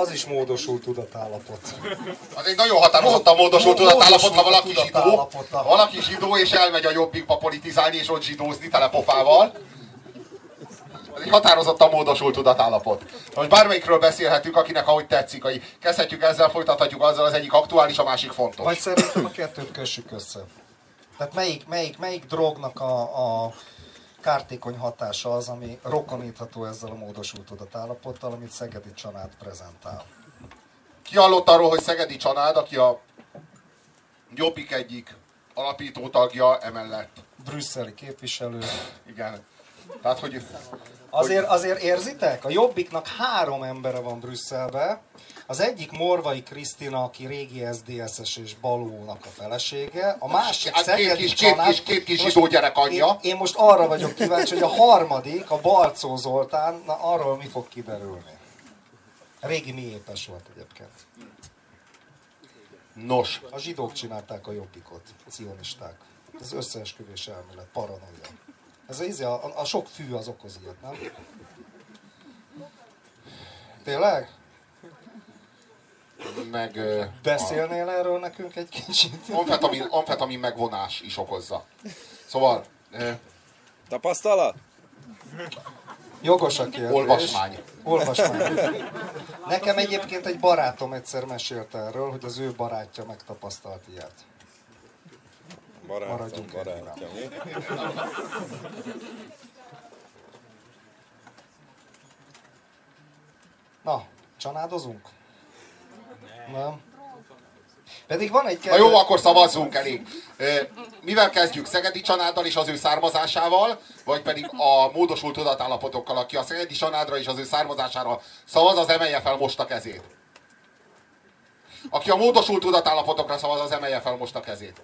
az is módosult tudatállapot. Az egy nagyon határozottan módosult tudatállapot, ha valaki zsidó, ha valaki zsidó, és elmegy a jobbikba politizálni, és ott zsidózni telepofával. Ez egy határozottan módosult tudatállapot. Most bármelyikről beszélhetünk, akinek ahogy tetszik. Hogy kezdhetjük ezzel, folytathatjuk azzal, az egyik aktuális, a másik fontos. Vagy szerintem a kettőt kössük össze. Tehát melyik, melyik, melyik drognak a, a kártékony hatása az, ami rokonítható ezzel a módosult tudatállapottal, amit Szegedi Csanád prezentál. Ki hallott arról, hogy Szegedi Csanád, aki a Jobbik egyik alapító tagja, emellett. Brüsszeli képviselő. Igen. Tehát, hogy Azért, azért érzitek? A Jobbiknak három embere van Brüsszelbe. Az egyik Morvai Krisztina, aki régi SZDSZ-es és Balónak a felesége. A másik Hát két Szegedi kis- két Csanád- kis- két kis zsidó gyerek anyja. Én, én most arra vagyok kíváncsi, hogy a harmadik, a Balcó Zoltán, na arról mi fog kiderülni. Régi miépes volt egyébként. nos, A zsidók csinálták a jobbikot, a cionisták. Ez összeesküvés elmélet, paranoia. Ez az, a, a, a sok fű az okoz ilyet, nem? Tényleg? meg Beszélnél erről nekünk egy kicsit? amfetamin, amfetamin megvonás is okozza. Szóval, Tapasztalat? Jogos a kérdés. olvasmány. Olvasmány. Nekem egyébként egy barátom egyszer mesélte erről, hogy az ő barátja megtapasztalt ilyet. Barátom, Maradjunk barátja, mi? Na, csanádozunk? Nem. Pedig van egy Na jó, akkor szavazzunk elég. Mivel kezdjük? Szegedi Csanáddal és az ő származásával, vagy pedig a módosult tudatállapotokkal, aki a Szegedi Csanádra és az ő származására szavaz, az emelje fel most a kezét. Aki a módosult tudatállapotokra szavaz, az emelje fel most a kezét.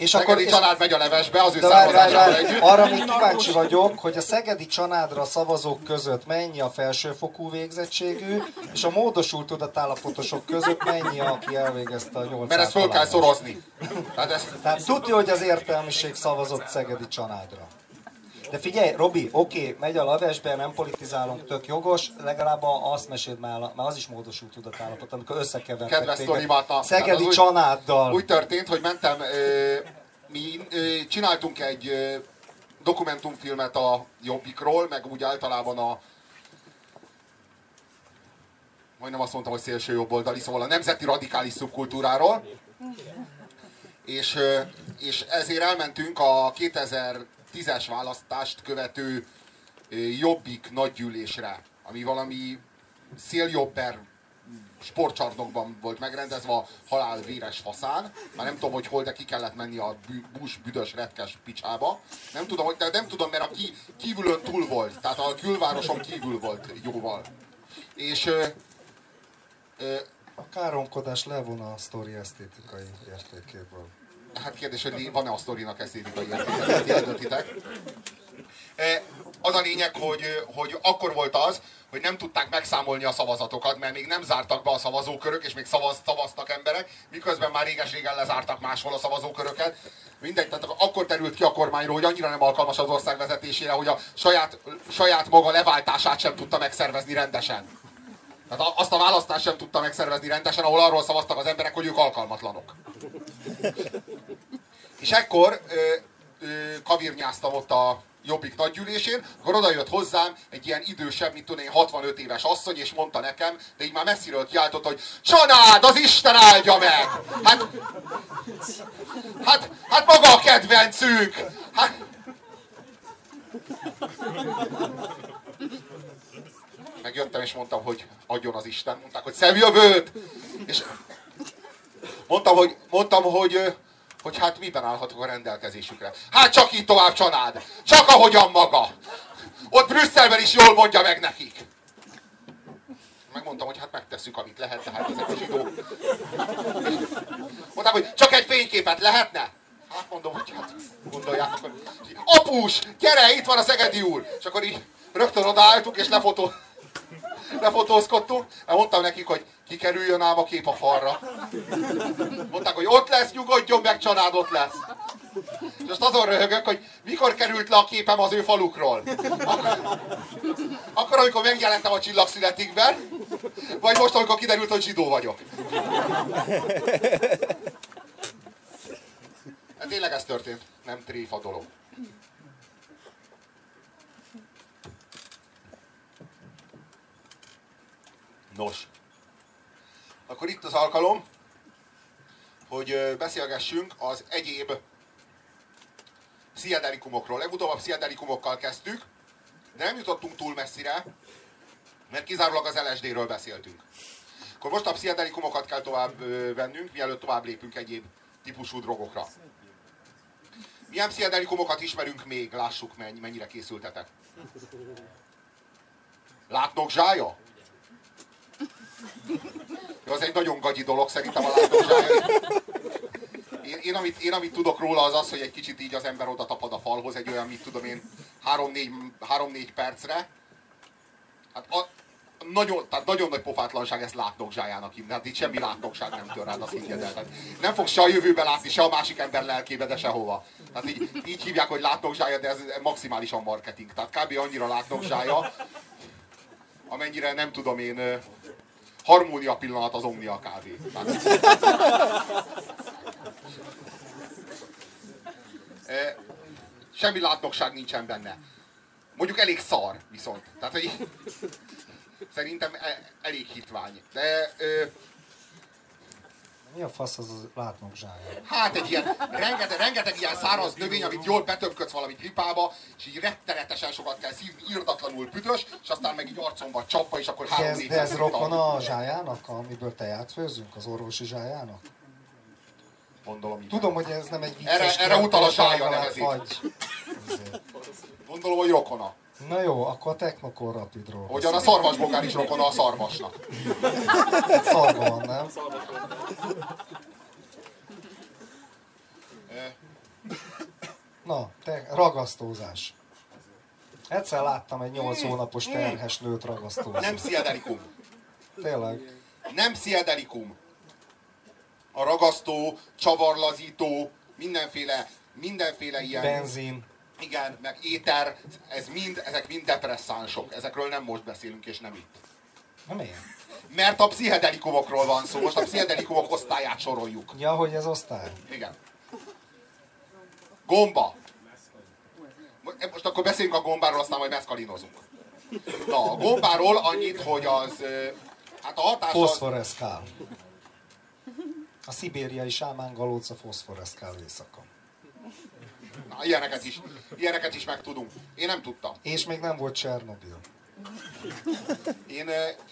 És Szegedi és- Csanád megy a levesbe, az ő származásával együtt. arra még kíváncsi vagyok, hogy a szegedi csanádra szavazók között mennyi a felsőfokú végzettségű, és a módosult tudatállapotosok között mennyi, aki elvégezte a 8 Mert ezt föl kell szorozni. Tehát ezt, Tehát tudja, hogy az értelmiség szavazott szegedi csanádra. De figyelj, Robi, oké, megy a lavesbe, nem politizálunk, tök jogos, legalább a- azt meséld már, mert az is módosult tudatállapot, amikor összekevertek Kedves téged na, Szegedi úgy- csanáddal. Úgy történt, hogy mentem, ö, mi ö, csináltunk egy ö, dokumentumfilmet a Jobbikról, meg úgy általában a majdnem azt mondtam, hogy szélső jobboldali, szóval a nemzeti radikális szubkultúráról. És, és ezért elmentünk a 2010-es választást követő Jobbik nagygyűlésre, ami valami széljobber sportcsarnokban volt megrendezve a halál véres faszán. Már nem tudom, hogy hol, de ki kellett menni a busz büdös retkes picsába. Nem tudom, hogy, de nem tudom, mert a ki, kívülön túl volt. Tehát a külvároson kívül volt jóval. És ö, ö, A káromkodás levon a sztori esztétikai értékéből. Hát kérdés, hogy van-e a sztorinak értéke, ti eldöntitek. E, Az a lényeg, hogy, hogy akkor volt az, hogy nem tudták megszámolni a szavazatokat, mert még nem zártak be a szavazókörök, és még szavaz, szavaztak emberek, miközben már réges-régen lezártak máshol a szavazóköröket. Mindegy, tehát akkor terült ki a kormányról, hogy annyira nem alkalmas az ország vezetésére, hogy a saját, saját maga leváltását sem tudta megszervezni rendesen. Tehát azt a választást sem tudta megszervezni rendesen, ahol arról szavaztak az emberek, hogy ők alkalmatlanok. És ekkor ö, ö, kavirnyáztam ott a Jobbik nagygyűlésén, akkor oda jött hozzám egy ilyen idősebb, mint tudom én, 65 éves asszony, és mondta nekem, de így már messziről kiáltott, hogy Csanád, az Isten áldja meg! Hát, hát, hát maga a kedvencük! Hát, megjöttem és mondtam, hogy adjon az Isten. Mondták, hogy szemjövőt! És mondtam, hogy, mondtam, hogy, hogy hát miben állhatok a rendelkezésükre. Hát csak így tovább csanád. Csak ahogyan maga. Ott Brüsszelben is jól mondja meg nekik. Megmondtam, hogy hát megtesszük, amit lehet, tehát ezek a zsidók. Mondták, hogy csak egy fényképet lehetne? Hát mondom, hogy hát gondolják. Apus, gyere, itt van a Szegedi úr! És akkor így rögtön odaálltunk, és lefotó... lefotózkodtunk. Hát Mondtam nekik, hogy kikerüljön ám a kép a falra. Mondták, hogy ott lesz, nyugodjon meg, család ott lesz. És most azon röhögök, hogy mikor került le a képem az ő falukról. Akkor amikor megjelentem a csillagszületikben, vagy most, amikor kiderült, hogy zsidó vagyok. Hát tényleg ez történt, nem tréfa dolog. Nos, akkor itt az alkalom, hogy beszélgessünk az egyéb pszichedelikumokról. Legutóbb a pszichedelikumokkal kezdtük, de nem jutottunk túl messzire, mert kizárólag az LSD-ről beszéltünk. Akkor most a pszichedelikumokat kell tovább vennünk, mielőtt tovább lépünk egyéb típusú drogokra. Milyen pszichedelikumokat ismerünk még? Lássuk, mennyire készültetek. Látnok zsája? Az egy nagyon gagyi dolog szerintem a látózsája. Én, én, amit, én amit tudok róla az az, hogy egy kicsit így az ember oda tapad a falhoz, egy olyan, mit tudom én, 3-4 percre. Hát a, nagyon, tehát nagyon nagy pofátlanság ezt látnokzsájának hívni. Hát itt semmi látnokság nem tör rád, higgyed el. Tehát nem fogsz se a jövőbe látni, se a másik ember lelkébe, de sehova. Tehát így, így hívják, hogy látnokzsája, de ez maximálisan marketing. Tehát kb. annyira látnokzsája, amennyire nem tudom én, harmónia pillanat az Omnia kávé. Semmi látnokság nincsen benne. Mondjuk elég szar viszont. Tehát, hogy szerintem e, elég hitvány. De mi a fasz az a látnok zsája? Hát egy ilyen, rengeteg, rengeteg ilyen száraz növény, amit jól betöpködsz valami pipába, és így rettenetesen sokat kell szívni, írdatlanul büdös, és aztán meg így arcomba csapva, és akkor három négy De ez rokon a zsájának, amiből teját főzünk, az orvosi zsájának? Gondolom. Tudom, hogy ez nem egy vicces Erre, erre utal a zsája nevezés. Gondolom, hogy rokona. Na jó, akkor a Technokor Rapidról. Hogyan a szarvasbogár is rokona a szarvasnak. Szarva van, nem? Na, te, ragasztózás. Egyszer láttam egy 8 hónapos terhes nőt ragasztózni. Nem sziedelikum. Tényleg. Nem sziedelikum. A ragasztó, csavarlazító, mindenféle, mindenféle ilyen... Benzin. Igen, meg éter, ez mind, ezek mind depresszánsok. Ezekről nem most beszélünk, és nem itt. Na miért? Mert a pszichedelikumokról van szó, most a pszichedelikumok osztályát soroljuk. Ja, hogy ez osztály? Igen. Gomba. Most akkor beszéljünk a gombáról, aztán majd meszkalinozunk. Na, a gombáról annyit, hogy az... Hát a hatás Foszforeszkál. A szibériai sámán galóca foszforeszkál éjszaka. Na, ilyeneket is, ilyeneket is megtudunk. Én nem tudtam. És még nem volt Csernobil. Én,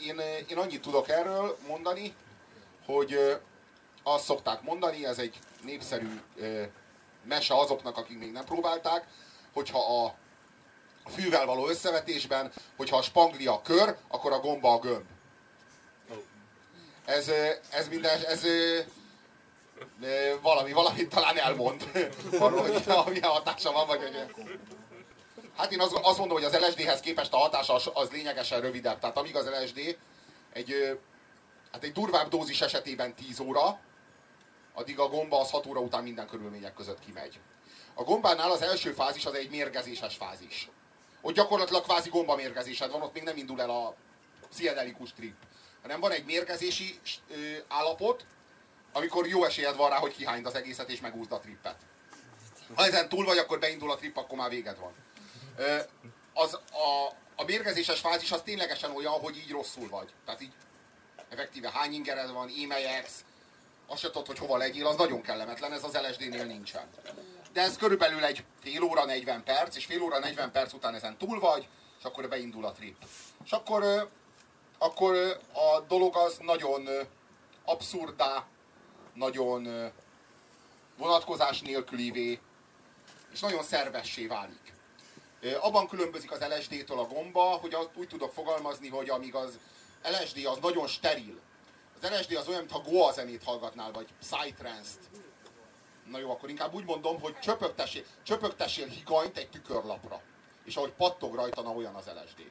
én, én annyit tudok erről mondani, hogy azt szokták mondani, ez egy népszerű mese azoknak, akik még nem próbálták, hogyha a fűvel való összevetésben, hogyha a spanglia kör, akkor a gomba a gömb. Ez, ez minden, ez valami, valami talán elmond arról, hogy milyen hatása van, vagy hogy... Hát én azt, azt mondom, hogy az LSD-hez képest a hatása az, lényegesen rövidebb. Tehát amíg az LSD egy, hát egy durvább dózis esetében 10 óra, addig a gomba az 6 óra után minden körülmények között kimegy. A gombánál az első fázis az egy mérgezéses fázis. Ott gyakorlatilag kvázi gomba mérgezésed van, ott még nem indul el a pszichedelikus trip. Hanem van egy mérgezési állapot, amikor jó esélyed van rá, hogy kihányd az egészet és megúzd a trippet. Ha ezen túl vagy, akkor beindul a trip, akkor már véged van. Az, a, a mérgezéses fázis az ténylegesen olyan, hogy így rosszul vagy. Tehát így effektíve hány ingered van, e-maileksz, azt se tudod, hogy hova legyél, az nagyon kellemetlen, ez az LSD-nél nincsen. De ez körülbelül egy fél óra 40 perc, és fél óra 40 perc után ezen túl vagy, és akkor beindul a trip. És akkor, akkor a dolog az nagyon abszurdá, nagyon vonatkozás nélkülivé, és nagyon szervessé válik. Abban különbözik az LSD-től a gomba, hogy úgy tudok fogalmazni, hogy amíg az LSD az nagyon steril, az LSD az olyan, mintha Goa zenét hallgatnál, vagy Psytrance-t. Na jó, akkor inkább úgy mondom, hogy csöpögtessél, csöpögtessél higanyt egy tükörlapra. És ahogy pattog rajta, na olyan az LSD.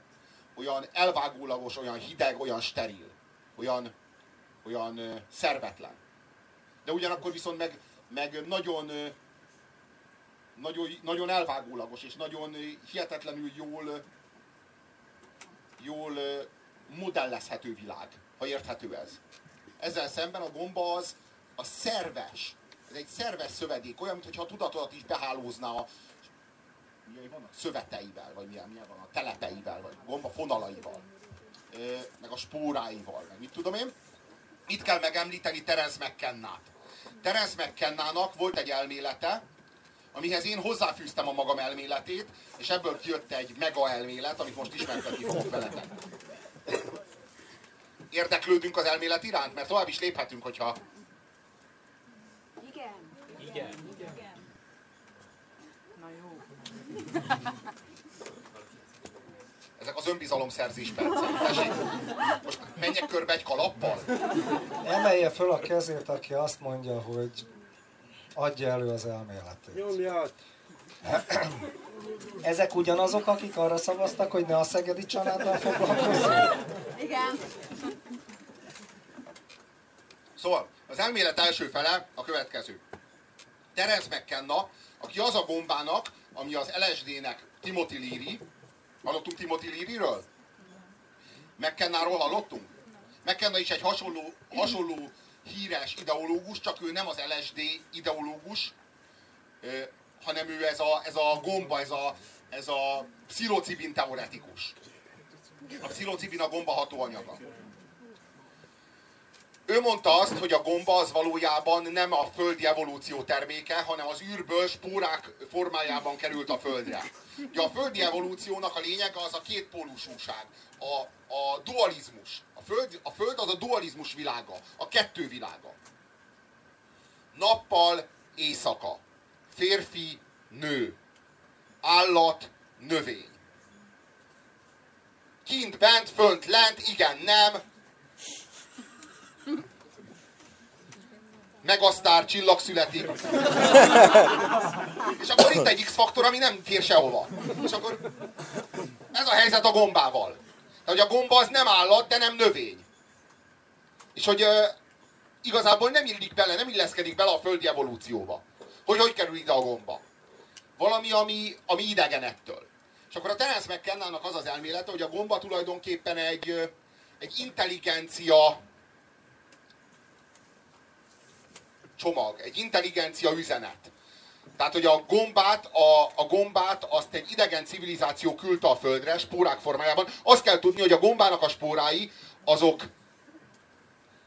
Olyan elvágólagos, olyan hideg, olyan steril. Olyan, olyan szervetlen. De ugyanakkor viszont meg, meg nagyon, nagyon, nagyon elvágólagos, és nagyon hihetetlenül jól, jól modellezhető világ, ha érthető ez. Ezzel szemben a gomba az a szerves, ez egy szerves szövedék, olyan, mintha a tudatodat is behálózná a? Szöveteivel, vagy milyen, milyen van, a telepeivel, vagy gomba fonalaival, meg a spóráival, meg mit tudom én. Itt kell megemlíteni Terence McKenna-t. Terence McKenna-nak volt egy elmélete, amihez én hozzáfűztem a magam elméletét, és ebből kijött egy mega elmélet, amit most ismertetni fogok veletek. Érdeklődünk az elmélet iránt, mert tovább is léphetünk, hogyha... Igen. Igen. Na jó. Ezek az önbizalomszerzés percek. Tessék, most menjek körbe egy kalappal? Emelje föl a kezét, aki azt mondja, hogy adja elő az elméletét. Nyomjad! Ezek ugyanazok, akik arra szavaztak, hogy ne a Szegedi családdal foglalkozzunk? Igen. Szóval, az elmélet első fele a következő. Terence McKenna, aki az a gombának, ami az LSD-nek Timothy Leary, hallottunk Timothy Leary-ről? McKennáról hallottunk? McKenna is egy hasonló, hasonló híres ideológus, csak ő nem az LSD ideológus, hanem ő ez a, ez a gomba, ez a, ez a pszilocibin teoretikus. A pszilocibin a gomba hatóanyaga. Ő mondta azt, hogy a gomba az valójában nem a földi evolúció terméke, hanem az űrből spórák formájában került a földre. Ugye a földi evolúciónak a lényege az a kétpólusúság, a, a dualizmus. A föld, a föld az a dualizmus világa, a kettő világa. Nappal éjszaka, férfi, nő, állat, növény. Kint, bent, fönt, lent, igen, nem, megasztár, csillag születik. És akkor itt egy X-faktor, ami nem fér sehova. És akkor ez a helyzet a gombával. Tehát, hogy a gomba az nem állat, de nem növény. És hogy uh, igazából nem illik bele, nem illeszkedik bele a földi evolúcióba. Hogy hogy kerül ide a gomba. Valami, ami, ami idegen ettől. És akkor a Terence McKenna-nak az az elmélete, hogy a gomba tulajdonképpen egy, egy intelligencia csomag, egy intelligencia üzenet. Tehát, hogy a gombát, a, a gombát azt egy idegen civilizáció küldte a földre, spórák formájában. Azt kell tudni, hogy a gombának a spórái, azok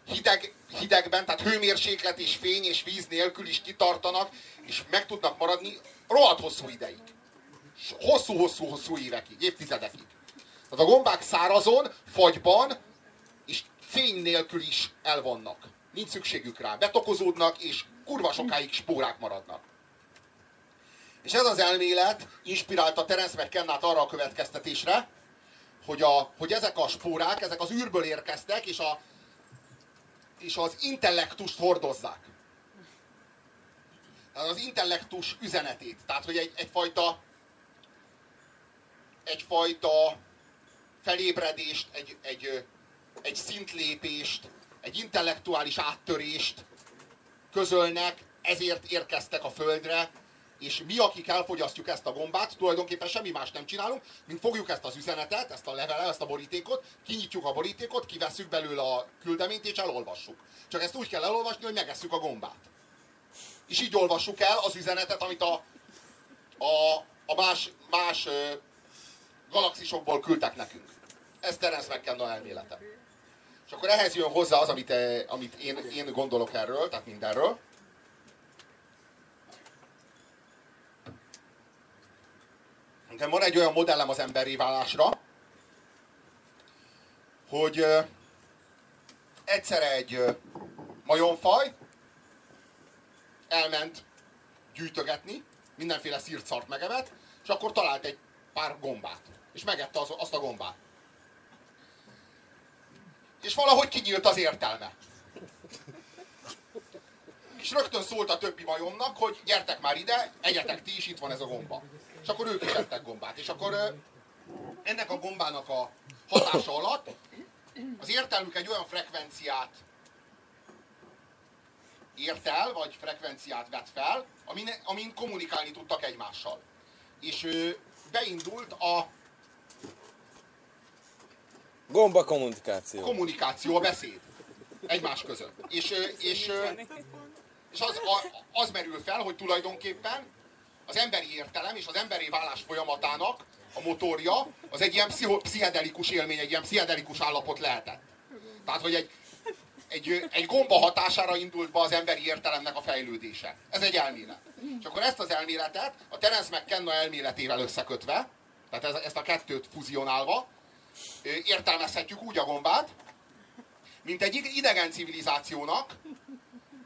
hideg, hidegben, tehát hőmérséklet és fény és víz nélkül is kitartanak, és meg tudnak maradni rohadt hosszú ideig. Hosszú-hosszú-hosszú évekig, évtizedekig. Tehát a gombák szárazon, fagyban és fény nélkül is elvannak nincs szükségük rá. Betokozódnak, és kurva sokáig spórák maradnak. És ez az elmélet inspirálta Terence McKennát arra a következtetésre, hogy, a, hogy ezek a spórák, ezek az űrből érkeztek, és, a, és az intellektust hordozzák. Az intellektus üzenetét. Tehát, hogy egy, egyfajta egyfajta felébredést, egy, egy, egy szintlépést, egy intellektuális áttörést közölnek, ezért érkeztek a Földre, és mi, akik elfogyasztjuk ezt a gombát, tulajdonképpen semmi más nem csinálunk, mint fogjuk ezt az üzenetet, ezt a levelet, ezt a borítékot, kinyitjuk a borítékot, kivesszük belőle a küldeményt, és elolvassuk. Csak ezt úgy kell elolvasni, hogy megesszük a gombát. És így olvassuk el az üzenetet, amit a, a, a más, más ö, galaxisokból küldtek nekünk. Ez Terence McKenna elmélete. És akkor ehhez jön hozzá az, amit, eh, amit én, én gondolok erről, tehát mindenről. Nekem van egy olyan modellem az emberi válásra, hogy uh, egyszer egy uh, majomfaj elment gyűjtögetni, mindenféle szart megevett, és akkor talált egy pár gombát. És megette az, azt a gombát és valahogy kinyílt az értelme. És rögtön szólt a többi majomnak, hogy gyertek már ide, egyetek ti is, itt van ez a gomba. És akkor ők is ettek gombát. És akkor ennek a gombának a hatása alatt az értelmük egy olyan frekvenciát ért el, vagy frekvenciát vett fel, amin, amin kommunikálni tudtak egymással. És beindult a Gomba kommunikáció. kommunikáció, a beszéd egymás között. És, és, és az, az merül fel, hogy tulajdonképpen az emberi értelem és az emberi válás folyamatának a motorja az egy ilyen pszicho, pszichedelikus élmény, egy ilyen pszichedelikus állapot lehetett. Tehát, hogy egy, egy, egy gomba hatására indult be az emberi értelemnek a fejlődése. Ez egy elmélet. És akkor ezt az elméletet a Terence McKenna elméletével összekötve, tehát ez, ezt a kettőt fuzionálva, értelmezhetjük úgy a gombát, mint egy ide- idegen civilizációnak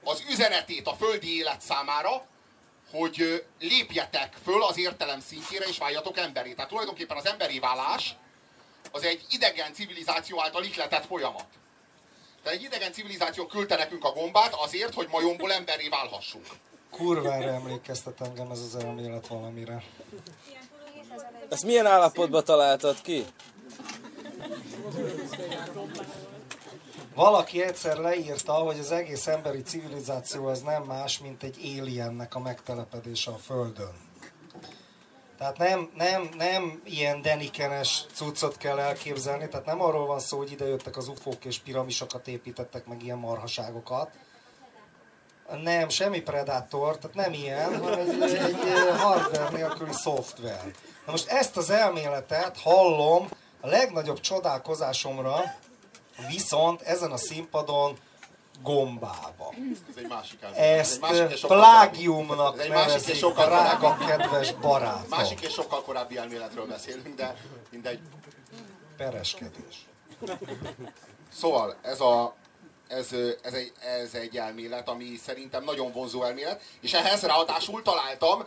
az üzenetét a földi élet számára, hogy lépjetek föl az értelem szintjére és váljatok emberé. Tehát tulajdonképpen az emberi válás az egy idegen civilizáció által ihletett folyamat. Tehát egy idegen civilizáció küldte nekünk a gombát azért, hogy majomból emberré válhassunk. Kurvára emlékeztet engem ez az elmélet valamire. Ezt milyen állapotban találtad ki? Valaki egyszer leírta, hogy az egész emberi civilizáció az nem más, mint egy aliennek a megtelepedése a Földön. Tehát nem, nem, nem ilyen denikenes cuccot kell elképzelni, tehát nem arról van szó, hogy ide jöttek az ufók és piramisokat építettek meg ilyen marhaságokat. Nem, semmi predátor, tehát nem ilyen, hanem egy, egy hardware nélküli szoftver. Na most ezt az elméletet hallom a legnagyobb csodálkozásomra, viszont ezen a színpadon gombába. Ez egy másik. Ez Ezt egy másik plágiumnak Ez egy másik és nevezik, sokkal drága kedves barátom. Másik és sokkal korábbi elméletről beszélünk, de mindegy. Pereskedés. Szóval ez a ez, ez, egy, ez egy elmélet, ami szerintem nagyon vonzó elmélet, és ehhez ráadásul találtam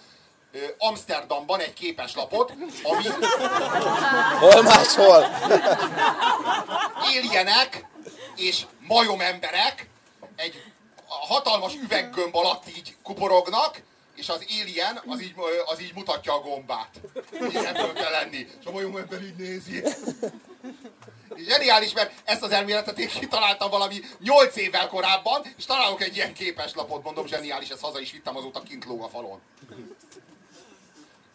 Amsterdamban egy képeslapot, ami Hol máshol? éljenek és majom emberek egy hatalmas üveggömb alatt így kuporognak, és az alien az így, az így mutatja a gombát. Így ebből kell lenni. És a majom ember így nézi. Zseniális, mert ezt az elméletet én kitaláltam valami 8 évvel korábban, és találok egy ilyen képeslapot, mondom, zseniális, ezt haza is vittem, azóta kint lóg a falon.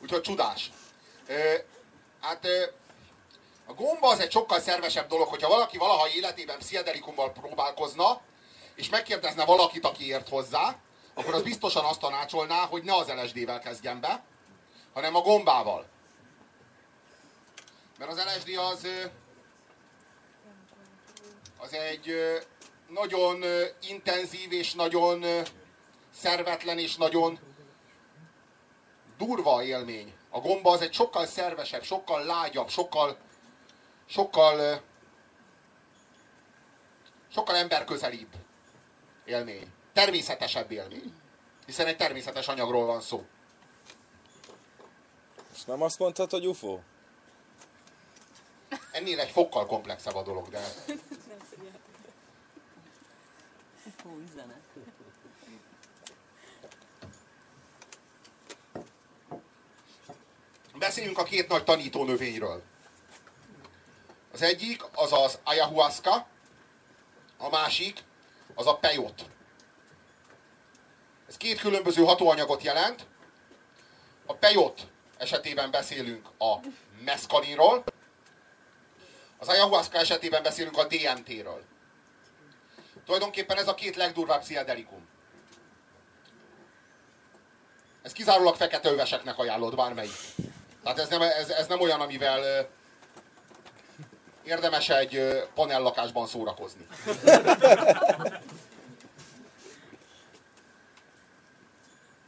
Úgyhogy csodás. Hát a gomba az egy sokkal szervesebb dolog, hogyha valaki valaha életében pszichedelikummal próbálkozna, és megkérdezne valakit, aki ért hozzá, akkor az biztosan azt tanácsolná, hogy ne az LSD-vel kezdjen be, hanem a gombával. Mert az LSD az, az egy nagyon intenzív és nagyon szervetlen és nagyon durva élmény. A gomba az egy sokkal szervesebb, sokkal lágyabb, sokkal, sokkal, sokkal emberközelibb élmény. Természetesebb élmény. Hiszen egy természetes anyagról van szó. És nem azt mondtad, hogy UFO? Ennél egy fokkal komplexebb a dolog, de Hú, üzenet. Beszéljünk a két nagy tanító növényről. Az egyik az az ayahuasca, a másik az a peyot. Ez két különböző hatóanyagot jelent. A peyot esetében beszélünk a meszkalinról, az ayahuasca esetében beszélünk a DMT-ről. Tulajdonképpen ez a két legdurvább pszichedelikum. Ez kizárólag fekete öveseknek ajánlott bármelyik. Tehát ez nem, ez, ez nem olyan, amivel érdemes egy panellakásban szórakozni.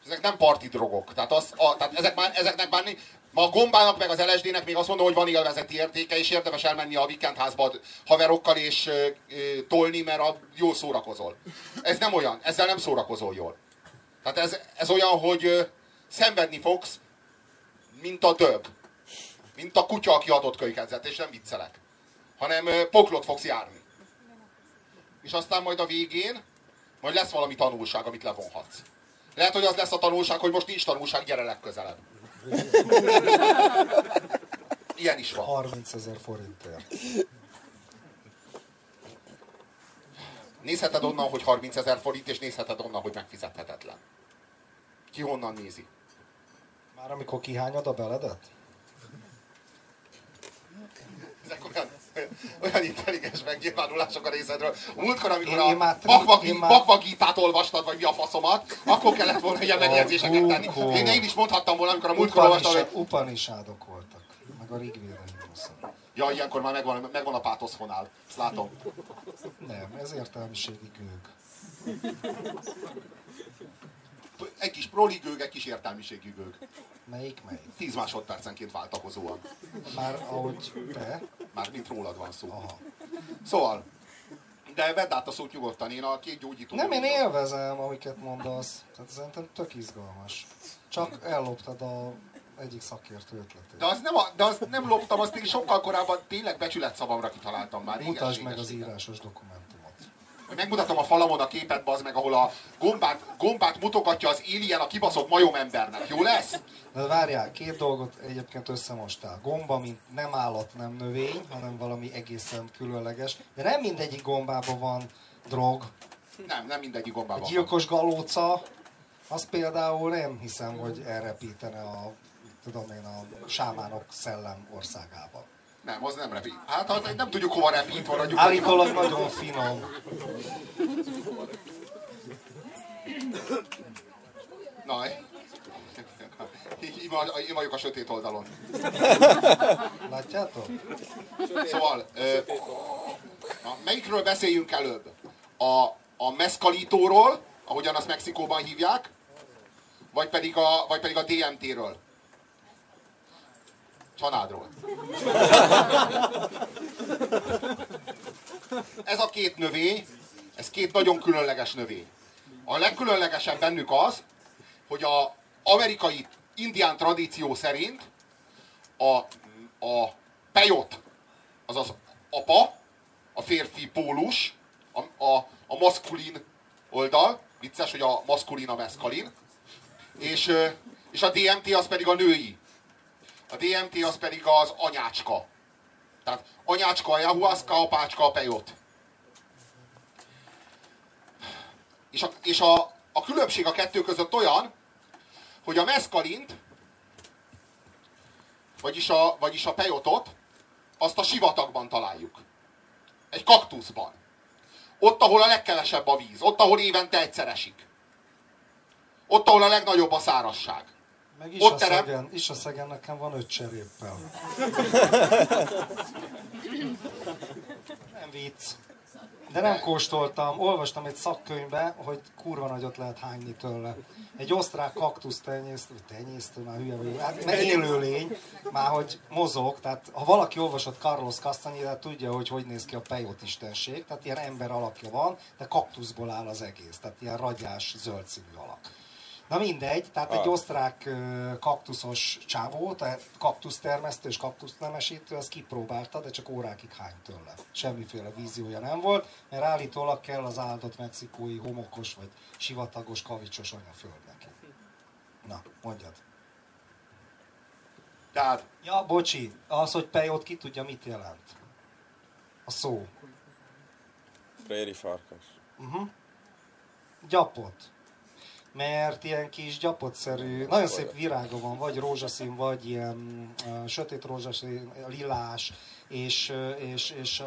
Ezek nem parti drogok. Tehát, az, a, tehát ezek már, ezeknek már ma a gombának meg az LSD-nek még azt mondom, hogy van élvezeti értéke, és érdemes elmenni a vikendházba haverokkal és ö, ö, tolni, mert a, jól szórakozol. Ez nem olyan, ezzel nem szórakozol jól. Tehát ez, ez olyan, hogy ö, szenvedni fogsz, mint a dög. Mint a kutya, aki adott kölykedzet, és nem viccelek. Hanem poklot fogsz járni. És aztán majd a végén, majd lesz valami tanulság, amit levonhatsz. Lehet, hogy az lesz a tanulság, hogy most nincs tanulság, gyere legközelebb. Ilyen is van. 30 ezer forintért. Nézheted onnan, hogy 30 ezer forint, és nézheted onnan, hogy megfizethetetlen. Ki honnan nézi? Már amikor kihányod a beledet? Ezek olyan, olyan intelligens megnyilvánulások a részedről. Múltkor, amikor Én- a én már Bakvagítát olvastad, vagy mi a faszomat, akkor kellett volna ilyen megjegyzéseket tenni. Én, én is mondhattam volna, amikor a múltkor olvastam, hogy Upanisádok voltak. Meg a himnuszok. ja, ilyenkor már megvan, megvan a pátoszfonál. Ezt látom. Nem, ez értelmiségi gőg. Egy kis proli gőg, egy kis értelmiségi gőg. Melyik melyik? 10 másodpercenként váltakozóan. Már ahogy te? Már mint rólad van szó. Aha. Szóval, de vedd át a szót nyugodtan, én a két gyógyító... Nem, én élvezem, amiket mondasz. Tehát szerintem tök izgalmas. Csak elloptad a egyik szakértő ötletét. De az nem, a, de az nem loptam, azt én sokkal korábban tényleg becsület szavamra kitaláltam már. Mutasd meg az írásos dokumentumot. Megmutatom a falamon a képet, bazd meg, ahol a gombát, gombát mutogatja az alien a kibaszott majom embernek. Jó lesz? De várjál, két dolgot egyébként összemostál. Gomba, mint nem állat, nem növény, hanem valami egészen különleges. De nem mindegyik gombában van drog. Nem, nem mindegyik A gombában. van. gyilkos galóca, az például nem hiszem, hogy elrepítene a, tudom én, a sámánok szellem országában. Nem, az nem repít. Hát az nem tudjuk hova repít, maradjuk. Állítólag nagyon finom. Na, vagyok a sötét oldalon. Látjátok? Szóval, ö, na, melyikről beszéljünk előbb? A, a meszkalítóról, ahogyan azt Mexikóban hívják, vagy pedig a, vagy pedig a DMT-ről? Csanádról. Ez a két növény, ez két nagyon különleges növény. A legkülönlegesebb bennük az, hogy a amerikai indián tradíció szerint a, a pejot, azaz apa, a férfi pólus, a, a, a maszkulin oldal, vicces, hogy a maszkulin a meszkalin, és, és a DMT az pedig a női. A DMT az pedig az anyácska. Tehát anyácska a ayahuasca, apácska a pejot. És, a, és a, a különbség a kettő között olyan, hogy a meszkalint, vagyis a, vagyis a pejotot, azt a sivatagban találjuk. Egy kaktuszban. Ott, ahol a legkevesebb a víz. Ott, ahol évente egyszer esik. Ott, ahol a legnagyobb a szárasság. Meg is Ott a terem- szegen, is a szegen nekem van öt cseréppel. Nem vicc. De nem kóstoltam. Olvastam egy szakkönyvbe, hogy kurva nagyot lehet hányni tőle. Egy osztrák kaktusz tenyésztő, tenyésztő, már hülye vagyok, hát meg élőlény, már hogy mozog, tehát ha valaki olvasott Carlos Castaneda, tudja, hogy hogy néz ki a pejot istenség, tehát ilyen ember alakja van, de kaktuszból áll az egész, tehát ilyen ragyás, zöld színű alak. Na mindegy, tehát egy Ah. osztrák ö, kaktuszos csávó, tehát kaktusztermesztő és kaktusznemesítő, az kipróbálta, de csak órákig hány tőle. Semmiféle víziója nem volt, mert állítólag kell az áldott mexikói homokos vagy sivatagos kavicsos anyaföld neki. Na, mondjad. Tehát Ja, bocsi, az, hogy pejot ki tudja, mit jelent? A szó. Préri farkas. Gyapot. Mert ilyen kis gyapotszerű, nagyon szép virága van, vagy rózsaszín, vagy ilyen uh, sötét rózsaszín, lilás, és, és, és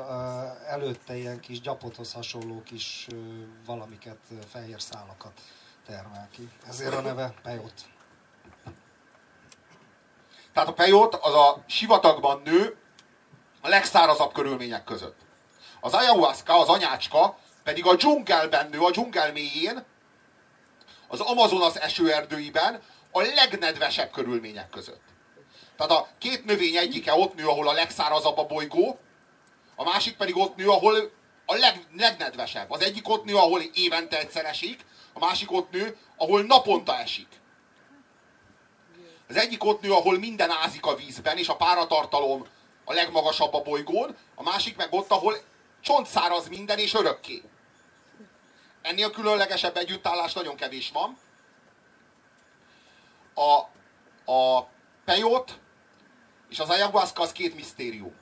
előtte ilyen kis gyapothoz hasonló kis valamiket, fehér szálakat termel ki. Ezért a neve pejot. Tehát a pejot az a sivatagban nő a legszárazabb körülmények között. Az ayahuasca, az anyácska pedig a dzsungelben nő, a dzsungel mélyén, az Amazonas esőerdőiben a legnedvesebb körülmények között. Tehát a két növény egyike ott nő, ahol a legszárazabb a bolygó, a másik pedig ott nő, ahol a leg, legnedvesebb. Az egyik ott nő, ahol évente egyszer esik, a másik ott nő, ahol naponta esik. Az egyik ott nő, ahol minden ázik a vízben, és a páratartalom a legmagasabb a bolygón, a másik meg ott, ahol csontszáraz minden, és örökké. Ennél különlegesebb együttállás nagyon kevés van. A, a pejot és az ayahuasca az két misztérium.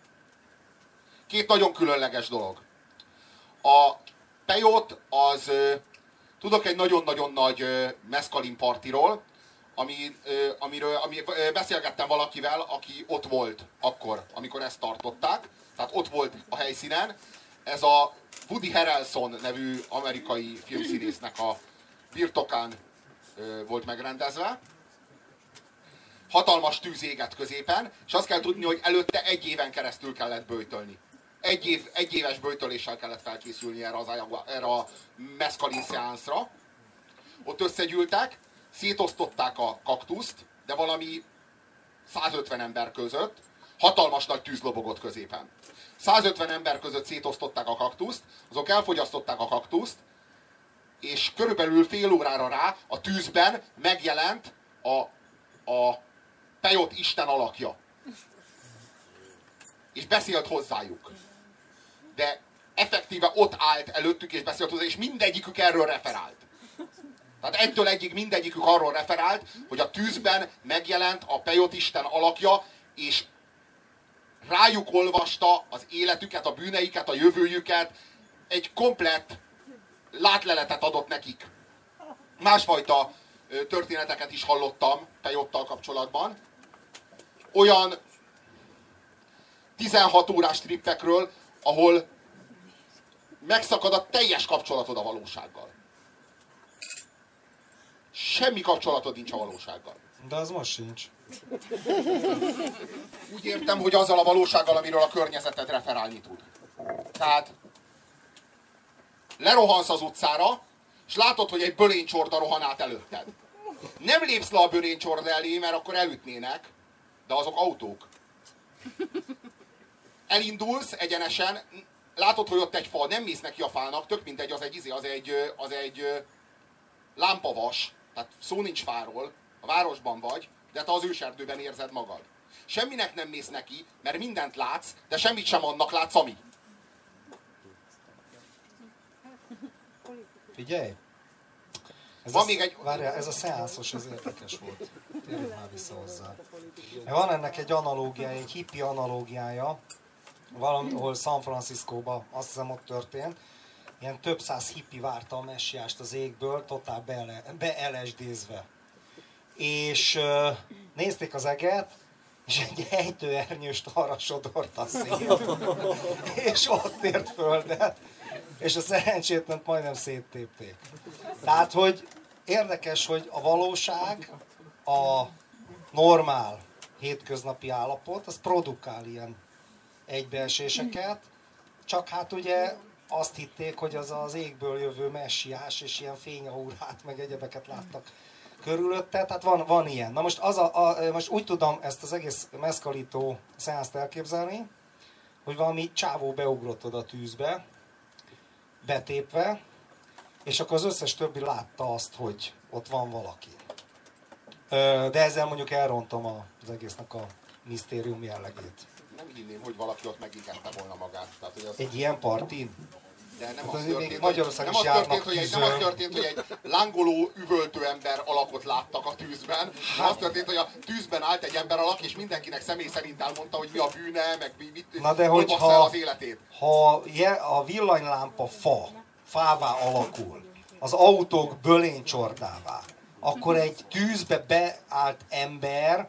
Két nagyon különleges dolog. A pejot az, tudok egy nagyon-nagyon nagy meszkalin partiról, ami, amiről ami, beszélgettem valakivel, aki ott volt akkor, amikor ezt tartották, tehát ott volt a helyszínen. Ez a Woody Harrelson nevű amerikai filmszínésznek a birtokán volt megrendezve. Hatalmas tűz éget középen, és azt kell tudni, hogy előtte egy éven keresztül kellett bőjtölni. Egy, év, egy éves bőjtöléssel kellett felkészülni erre, az, erre a meszkalin szeánszra. Ott összegyűltek, szétosztották a kaktuszt, de valami 150 ember között, hatalmas nagy tűz lobogott középen. 150 ember között szétosztották a kaktuszt, azok elfogyasztották a kaktuszt, és körülbelül fél órára rá a tűzben megjelent a, a Pejot Isten alakja. És beszélt hozzájuk. De effektíve ott állt előttük és beszélt hozzá, és mindegyikük erről referált. Tehát egytől egyig mindegyikük arról referált, hogy a tűzben megjelent a Pejot Isten alakja, és rájuk olvasta az életüket, a bűneiket, a jövőjüket, egy komplett látleletet adott nekik. Másfajta történeteket is hallottam Pejottal kapcsolatban. Olyan 16 órás trippekről, ahol megszakad a teljes kapcsolatod a valósággal. Semmi kapcsolatod nincs a valósággal. De az most sincs. Úgy értem, hogy azzal a valósággal, amiről a környezeted referálni tud. Tehát lerohansz az utcára, és látod, hogy egy bölénycsorda rohan át előtted. Nem lépsz le a bölénycsorda elé, mert akkor elütnének, de azok autók. Elindulsz egyenesen, látod, hogy ott egy fa, nem mész neki a fának, tök mindegy, az egy, izé, az egy, az egy lámpavas, tehát szó nincs fáról, a városban vagy, de te az őserdőben érzed magad. Semminek nem mész neki, mert mindent látsz, de semmit sem annak látsz, ami. Figyelj! Ez Van a, még egy- Várjál, ez a szeánszos, ez érdekes volt. Térjünk már vissza hozzá. Van ennek egy analógiája, egy hippi analógiája, valahol San Franciscóba, azt hiszem ott történt. Ilyen több száz hippi várta a messiást az égből, totál beele, beelesdézve. És nézték az eget, és egy ejtőernyőst arra sodort a szél. és ott ért földet, és a szerencsétlent majdnem széttépték. Tehát, hogy érdekes, hogy a valóság, a normál hétköznapi állapot, az produkál ilyen egybeeséseket, csak hát ugye azt hitték, hogy az az égből jövő messiás, és ilyen fényaurát, meg egyebeket láttak körülötte, tehát van, van ilyen. Na most, az a, a, most úgy tudom ezt az egész meszkalító szeánszt elképzelni, hogy valami csávó beugrott oda a tűzbe, betépve, és akkor az összes többi látta azt, hogy ott van valaki. De ezzel mondjuk elrontom az egésznek a misztérium jellegét. Nem hinném, hogy valaki ott megigette volna magát. Tehát, hogy az, Egy ilyen partin? De nem Hát az még történt, hogy, is nem az történt, hogy egy, nem az történt, hogy egy lángoló, üvöltő ember alakot láttak a tűzben. Hát. Az történt, hogy a tűzben állt egy ember alak, és mindenkinek személy szerint elmondta, hogy mi a bűne, meg mi, mit, Na de bassza el az életét. Ha a villanylámpa fa, fává alakul, az autók bölénycsordává, akkor egy tűzbe beállt ember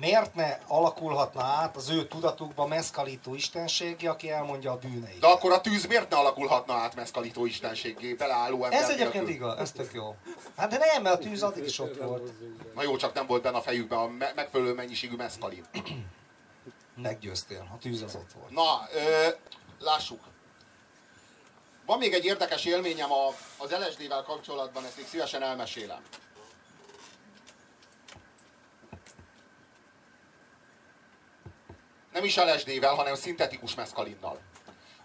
miért ne alakulhatna át az ő tudatukba meszkalító istenségi, aki elmondja a bűneit? De akkor a tűz miért ne alakulhatna át meszkalító istenséggé, beleálló ember Ez egyébként nélkül? igaz, ez tök jó. Hát de nem, mert a tűz addig is ott volt. Na jó, csak nem volt benne a fejükben a me- megfelelő mennyiségű meszkalin. Meggyőztél, a tűz az ott volt. Na, ö, lássuk. Van még egy érdekes élményem a, az LSD-vel kapcsolatban, ezt még szívesen elmesélem. Nem is LSD-vel, hanem szintetikus meszkalinnal.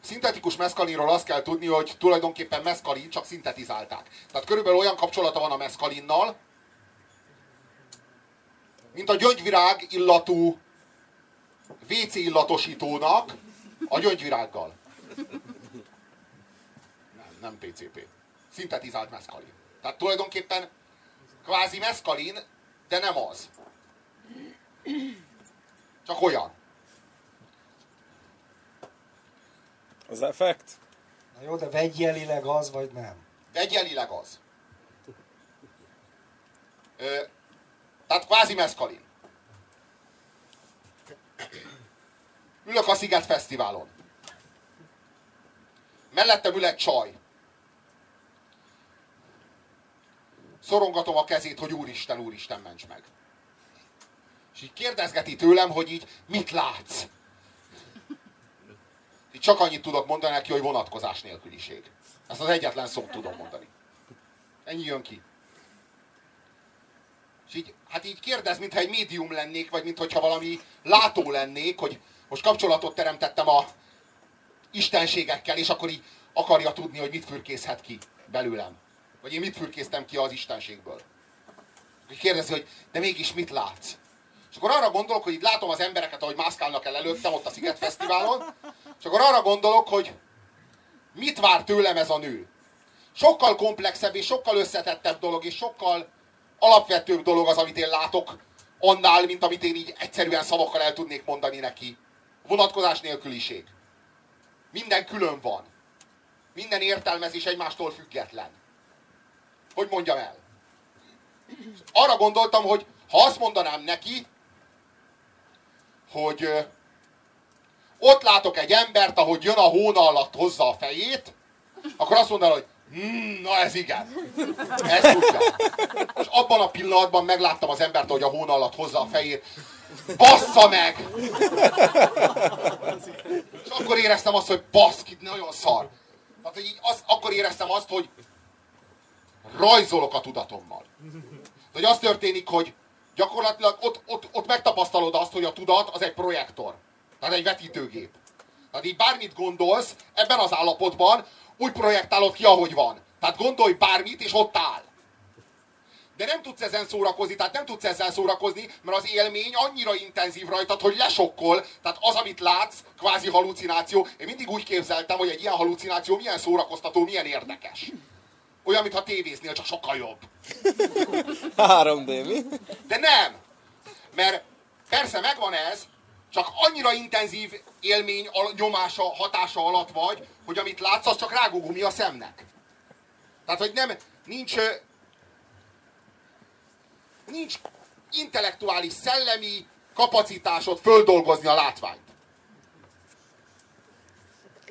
Szintetikus meszkalinról azt kell tudni, hogy tulajdonképpen meszkalin, csak szintetizálták. Tehát körülbelül olyan kapcsolata van a meszkalinnal, mint a gyöngyvirág illatú WC illatosítónak a gyöngyvirággal. Nem, nem PCP. Szintetizált meszkalin. Tehát tulajdonképpen kvázi meszkalin, de nem az. Csak olyan. Az effekt? Na jó, de vegyjelileg az, vagy nem? Vegyelileg az. Ö, tehát kvázi meszkalin. Ülök a Sziget Fesztiválon. Mellettem ül egy csaj. Szorongatom a kezét, hogy úristen, úristen, ments meg. És így kérdezgeti tőlem, hogy így mit látsz? Csak annyit tudok mondani neki, hogy vonatkozás nélküliség. Ezt az egyetlen szót tudom mondani. Ennyi jön ki. És így, hát így kérdez, mintha egy médium lennék, vagy mintha valami látó lennék, hogy most kapcsolatot teremtettem a istenségekkel, és akkor így akarja tudni, hogy mit fürkészhet ki belőlem. Vagy én mit fürkésztem ki az istenségből. Így kérdezi, hogy de mégis mit látsz? És akkor arra gondolok, hogy itt látom az embereket, ahogy mászkálnak el előttem ott a Sziget Fesztiválon, és akkor arra gondolok, hogy mit vár tőlem ez a nő. Sokkal komplexebb és sokkal összetettebb dolog, és sokkal alapvetőbb dolog az, amit én látok, annál, mint amit én így egyszerűen szavakkal el tudnék mondani neki. Vonatkozás nélküliség. Minden külön van. Minden értelmezés egymástól független. Hogy mondjam el? Arra gondoltam, hogy ha azt mondanám neki, hogy ott látok egy embert, ahogy jön a hóna alatt hozza a fejét, akkor azt mondaná, hogy Hmm, na ez igen. Ez tudja. És abban a pillanatban megláttam az embert, hogy a hóna alatt hozza a fejét. Bassza meg! És akkor éreztem azt, hogy baszki, nagyon szar. Tehát, hogy így az, akkor éreztem azt, hogy rajzolok a tudatommal. De hogy az történik, hogy gyakorlatilag ott, ott, ott megtapasztalod azt, hogy a tudat az egy projektor. Tehát egy vetítőgép. Tehát így bármit gondolsz, ebben az állapotban úgy projektálod ki, ahogy van. Tehát gondolj bármit, és ott áll. De nem tudsz ezen szórakozni, tehát nem tudsz ezzel szórakozni, mert az élmény annyira intenzív rajtad, hogy lesokkol, tehát az, amit látsz, kvázi halucináció. Én mindig úgy képzeltem, hogy egy ilyen halucináció milyen szórakoztató, milyen érdekes. Olyan, mintha tévéznél, csak sokkal jobb. 3D, mi? De nem! Mert persze megvan ez, csak annyira intenzív élmény nyomása, hatása alatt vagy, hogy amit látsz, az csak rágógumi a szemnek. Tehát, hogy nem, nincs, nincs intellektuális, szellemi kapacitásod földolgozni a látványt.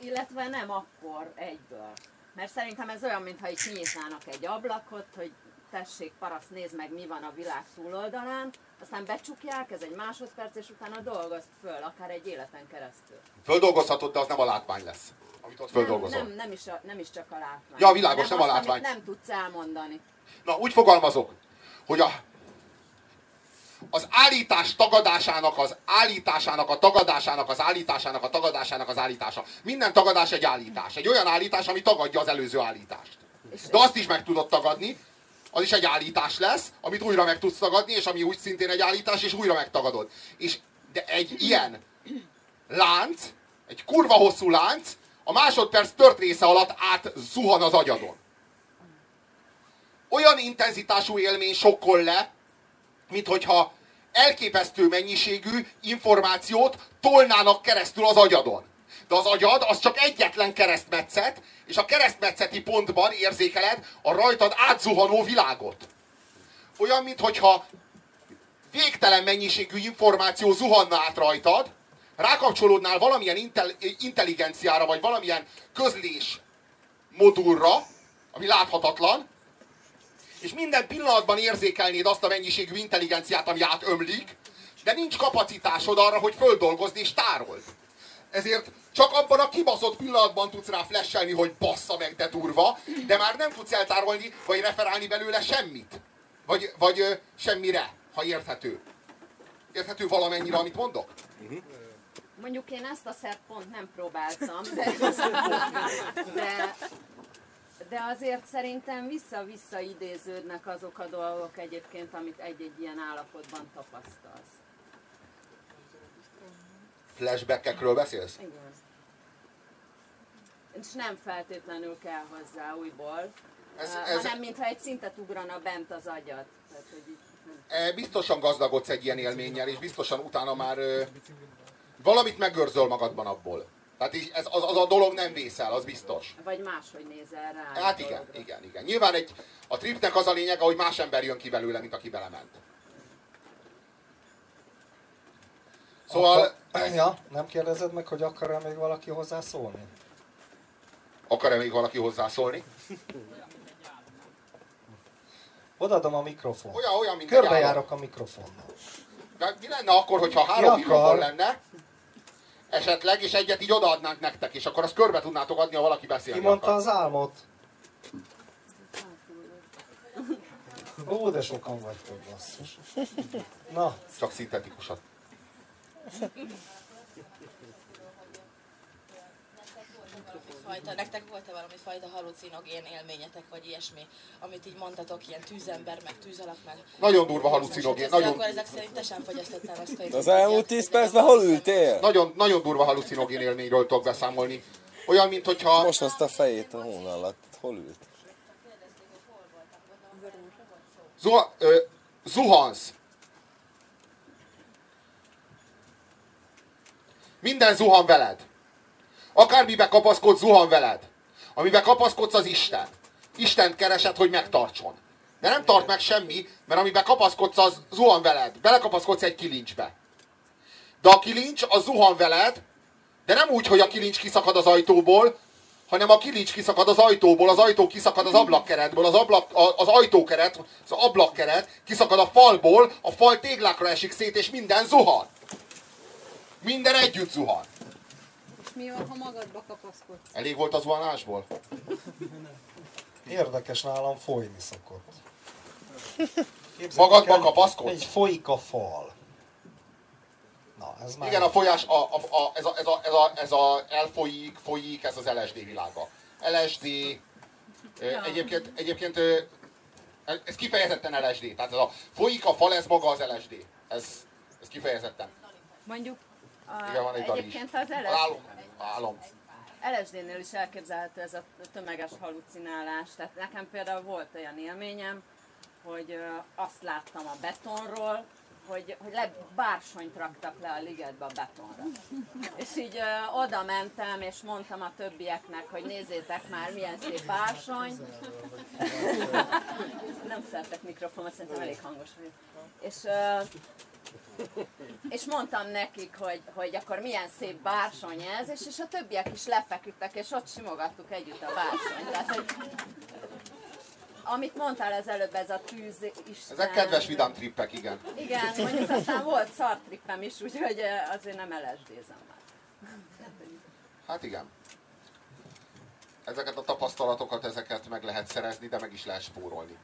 Illetve nem akkor egyből. Mert szerintem ez olyan, mintha itt nyitnának egy ablakot, hogy tessék, paraszt, nézd meg, mi van a világ túloldalán, aztán becsukják, ez egy másodperc, és utána dolgozt föl, akár egy életen keresztül. Földolgozhatod, de az nem a látvány lesz, amit ott földolgozol. Nem, nem, nem, is a, nem is csak a látvány. Ja, világos, nem a azt, amit látvány. Nem tudsz elmondani. Na, úgy fogalmazok, hogy a, az állítás tagadásának, az állításának, a tagadásának, az állításának, a tagadásának az állítása. Minden tagadás egy állítás. Egy olyan állítás, ami tagadja az előző állítást. De azt is meg tudod tagadni, az is egy állítás lesz, amit újra meg tudsz tagadni, és ami úgy szintén egy állítás, és újra megtagadod. És de egy ilyen lánc, egy kurva hosszú lánc, a másodperc tört része alatt át zuhan az agyadon. Olyan intenzitású élmény sokkol le, mint hogyha elképesztő mennyiségű információt tolnának keresztül az agyadon. De az agyad az csak egyetlen keresztmetszet, és a keresztmetszeti pontban érzékeled a rajtad átzuhanó világot. Olyan, mintha végtelen mennyiségű információ zuhanna át rajtad, rákapcsolódnál valamilyen intel- intelligenciára, vagy valamilyen közlés modulra, ami láthatatlan, és minden pillanatban érzékelnéd azt a mennyiségű intelligenciát, ami átömlik, de nincs kapacitásod arra, hogy földolgozd és tárold. Ezért csak abban a kibaszott pillanatban tudsz rá flashelni, hogy bassza meg, de durva, de már nem tudsz eltárolni, vagy referálni belőle semmit. Vagy, vagy ö, semmire, ha érthető. Érthető valamennyire, amit mondok? Mondjuk én ezt a szert nem próbáltam, de, de, de azért szerintem vissza-vissza idéződnek azok a dolgok egyébként, amit egy-egy ilyen állapotban tapasztalsz. Flashbackekről beszélsz? Igen. És nem feltétlenül kell hozzá újból, Ez- ez, ez- hanem mintha egy szintet ugrana bent az agyat. Tehát, hogy így, nem. E, biztosan gazdagodsz egy ilyen élménnyel, és biztosan utána már ö, valamit megőrzöl magadban abból. Tehát így ez, az, az a dolog nem vészel, az biztos. Vagy máshogy nézel rá. Hát igen, dologra. igen, igen. Nyilván egy, a tripnek az a lényege, hogy más ember jön ki belőle, mint aki belement. Szóval Akkor, ja, nem kérdezed meg, hogy akar-e még valaki hozzászólni? akar-e még valaki hozzászólni? Odaadom a mikrofon. Olyan, olyan, mint. Körbejárok a mikrofonnal. De mi lenne akkor, hogyha három Ki akar? mikrofon lenne, esetleg, és egyet így odaadnánk nektek, és akkor azt körbe tudnátok adni, ha valaki beszélni Ki mondta akar. az álmot? Ó, de sokan vagytok, basszus. Na, Csak szintetikusat. Fajta, nektek volt-e valami fajta halucinogén élményetek, vagy ilyesmi, amit így mondtatok, ilyen tűzember, meg tűzalak, meg... Nagyon durva halucinogén, Nagyon... nagyon, Akkor ezek szerint te sem fogyasztottál azt, az elmúlt 10 percben hol ültél? nagyon, nagyon durva halucinogén élményről tudok beszámolni. Olyan, mint hogyha... Most hozta a fejét a hón alatt. Hol ült? Zuha, ö, zuhansz. Minden zuhan veled. Akármibe kapaszkodsz, zuhan veled. Amiben kapaszkodsz, az Isten. Istent keresed, hogy megtartson. De nem tart meg semmi, mert amiben kapaszkodsz, az zuhan veled. Belekapaszkodsz egy kilincsbe. De a kilincs, az zuhan veled, de nem úgy, hogy a kilincs kiszakad az ajtóból, hanem a kilincs kiszakad az ajtóból, az ajtó kiszakad az ablakkeretből, az, ablak, az ajtókeret, az ablakkeret kiszakad a falból, a fal téglákra esik szét, és minden zuhan. Minden együtt zuhan. Mi van, ha magadba kapaszkodsz? Elég volt az zuhanásból? érdekes nálam folyni szokott. Képzeljétek Magadba el, kapaszkodsz? Egy folyik a fal. Na, ez már... Igen, a folyás, a, a, a, ez, a, ez, a, ez, a, ez a elfolyik, folyik, ez az LSD világa. LSD, ö, egyébként, egyébként ez kifejezetten LSD. Tehát ez a folyik a fal, ez maga az LSD. Ez, ez kifejezetten. Mondjuk a, Igen, van egy egyébként az Álom. Álom. LSD-nél is elképzelhető ez a tömeges halucinálás. Tehát nekem például volt olyan élményem, hogy azt láttam a betonról, hogy, hogy le, bársonyt raktak le a ligetbe a betonra. És így ö, oda mentem, és mondtam a többieknek, hogy nézzétek már, milyen szép bársony. Nem szeretek mikrofonot, szerintem elég hangos vagyok. És, ö, és mondtam nekik, hogy, hogy akkor milyen szép bársony ez, és, és a többiek is lefeküdtek, és ott simogattuk együtt a bársonyt. Tehát, hogy amit mondtál az előbb, ez a tűz Isten. Ezek kedves vidám trippek, igen. Igen, mondjuk aztán volt szartrippem is, úgyhogy azért nem LSD-zem már. Hát igen. Ezeket a tapasztalatokat, ezeket meg lehet szerezni, de meg is lehet spórolni.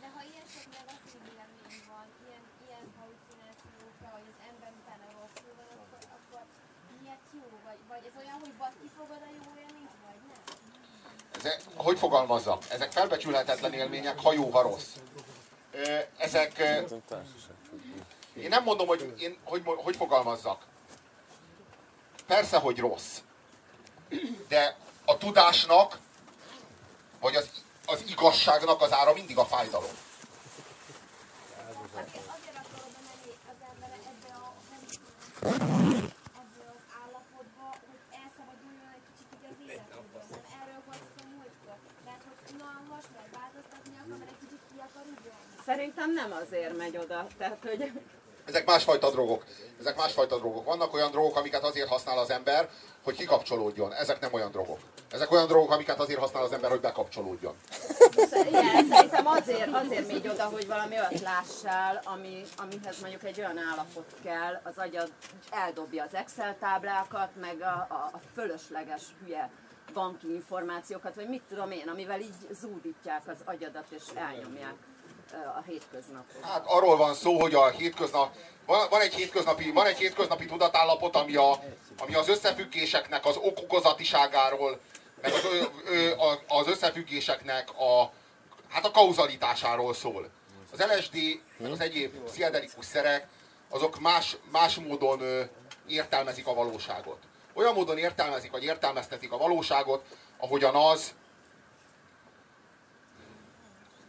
De ha ilyen sok negatív élmény van, ilyen, ilyen halucinációkra, hogy az ember utána rosszul van, akkor, akkor miért jó? Vagy, vagy ez olyan, hogy vagy kifogad a jó élményt, vagy nem? Ezek, hogy fogalmazzak? Ezek felbecsülhetetlen élmények, ha jó, ha rossz. Ezek, én nem mondom, hogy én hogy, hogy fogalmazzak. Persze, hogy rossz. De a tudásnak, vagy az, az igazságnak az ára mindig a fájdalom. Azért akar oda menni az ebbe a ebbe az állapotba, hogy elszabaduljon egy kicsit így az életéből. Nem erről volt szó múltkor. Tehát, hogy unalmas, mert változtatni akar, mert egy kicsit ki akar ugrani. Szerintem nem azért megy oda, tehát hogy Ezek másfajta drogok. Ezek másfajta drogok. Vannak olyan drogok, amiket azért használ az ember, hogy kikapcsolódjon. Ezek nem olyan drogok. Ezek olyan drogok, amiket azért használ az ember, hogy bekapcsolódjon. igen, szerintem azért, azért megy oda, hogy valami olyat lássál, ami, amihez mondjuk egy olyan állapot kell, az agyad eldobja az Excel táblákat, meg a, a, a fölösleges hülye banki információkat, vagy mit tudom én, amivel így zúdítják az agyadat és elnyomják a hétköznapot. Hát arról van szó, hogy a hétköznap, van, van, egy hétköznapi, van egy hétköznapi tudatállapot, ami, a, ami az összefüggéseknek az okokozatiságáról, meg az, ö, ö, az összefüggéseknek a, hát a kauzalitásáról szól. Az LSD, meg az egyéb pszichedelikus szerek, azok más, más módon ö, értelmezik a valóságot. Olyan módon értelmezik, vagy értelmeztetik a valóságot, ahogyan az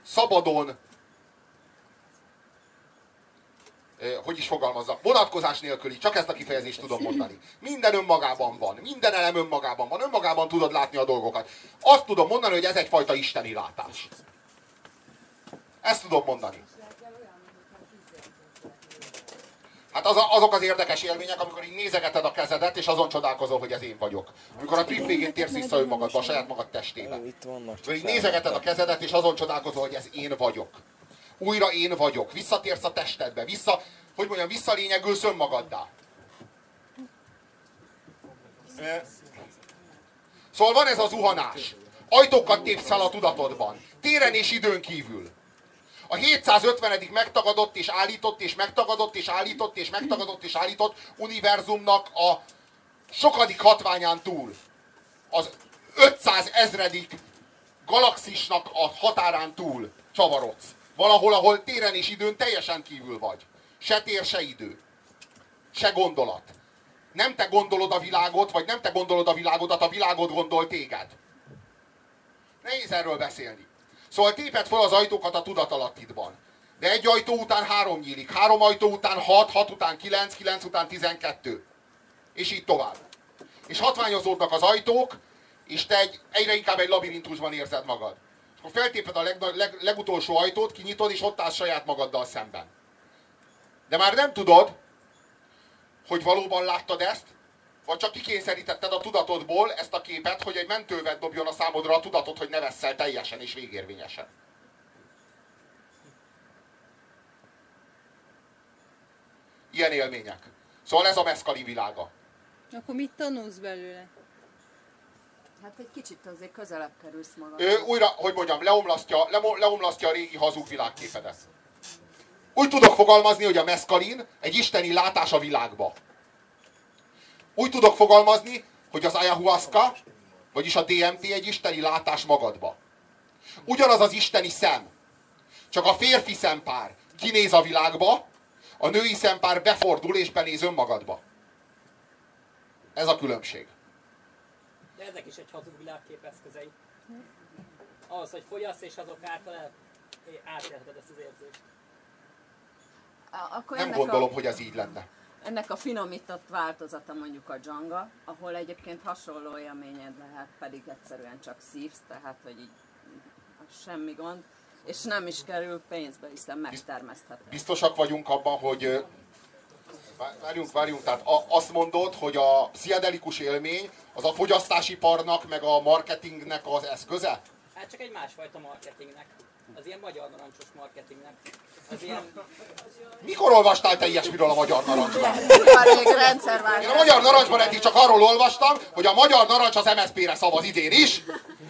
szabadon ö, hogy is fogalmazzak, vonatkozás nélküli, csak ezt a kifejezést tudom mondani. Minden önmagában van, minden elem önmagában van, önmagában tudod látni a dolgokat. Azt tudom mondani, hogy ez egyfajta isteni látás. Ezt tudom mondani. Hát az a, azok az érdekes élmények, amikor így nézegeted a kezedet, és azon csodálkozol, hogy ez én vagyok. Amikor a trip végén térsz vissza önmagadba, a saját magad testébe. Itt vannak. Így nézegeted a kezedet, és azon csodálkozol, hogy ez én vagyok. Újra én vagyok. Visszatérsz a testedbe. Vissza, hogy mondjam, visszalényegülsz önmagaddá. Szóval van ez a zuhanás. Ajtókat tépsz fel a tudatodban. Téren és időn kívül. A 750. megtagadott és állított és megtagadott és állított és megtagadott és állított univerzumnak a sokadik hatványán túl. Az 500 ezredik galaxisnak a határán túl csavarodsz. Valahol, ahol téren és időn teljesen kívül vagy. Se tér, se idő. Se gondolat. Nem te gondolod a világot, vagy nem te gondolod a világodat, a világot gondol téged. Nehéz erről beszélni. Szóval téped fel az ajtókat a tudatalattidban. De egy ajtó után három nyílik, három ajtó után hat, hat után kilenc, kilenc után tizenkettő. És így tovább. És hatványozódnak az ajtók, és te egy, egyre inkább egy labirintusban érzed magad. Akkor feltéped a leg, leg, legutolsó ajtót, kinyitod, és ott állsz saját magaddal szemben. De már nem tudod, hogy valóban láttad ezt, vagy csak kikényszerítetted a tudatodból ezt a képet, hogy egy mentővet dobjon a számodra a tudatot, hogy ne vesszel teljesen és végérvényesen. Ilyen élmények. Szóval ez a meszkali világa. Akkor mit tanulsz belőle? Hát egy kicsit azért közelebb kerülsz magad. Ő újra, hogy mondjam, leomlasztja, lemo- leomlasztja a régi hazug világképedet. Úgy tudok fogalmazni, hogy a meszkalin egy isteni látás a világba. Úgy tudok fogalmazni, hogy az ayahuasca, vagyis a DMT egy isteni látás magadba. Ugyanaz az isteni szem. Csak a férfi szempár kinéz a világba, a női szempár befordul és benéz önmagadba. Ez a különbség. Ezek is egy hazug világkép eszközei. Ahhoz, hogy fogyasz, és azok által el, átélheted ezt az érzést. Akkor Nem gondolom, a, hogy ez így lenne. ennek a finomított változata mondjuk a dzsanga, ahol egyébként hasonló élményed lehet, pedig egyszerűen csak szívsz, tehát hogy így semmi gond, és nem is kerül pénzbe, hiszen megtermeszthető. biztosak vagyunk abban, hogy várjunk, várjunk, tehát a, azt mondod, hogy a pszichedelikus élmény az a fogyasztásiparnak, meg a marketingnek az eszköze? Hát csak egy másfajta marketingnek. Az ilyen magyar narancsos marketingnek. Az ilyen... Mikor olvastál te ilyesmiről a Magyar Narancsban? Rég Én a Magyar Narancsban eddig csak arról olvastam, hogy a Magyar Narancs az MSZP-re szavaz idén is,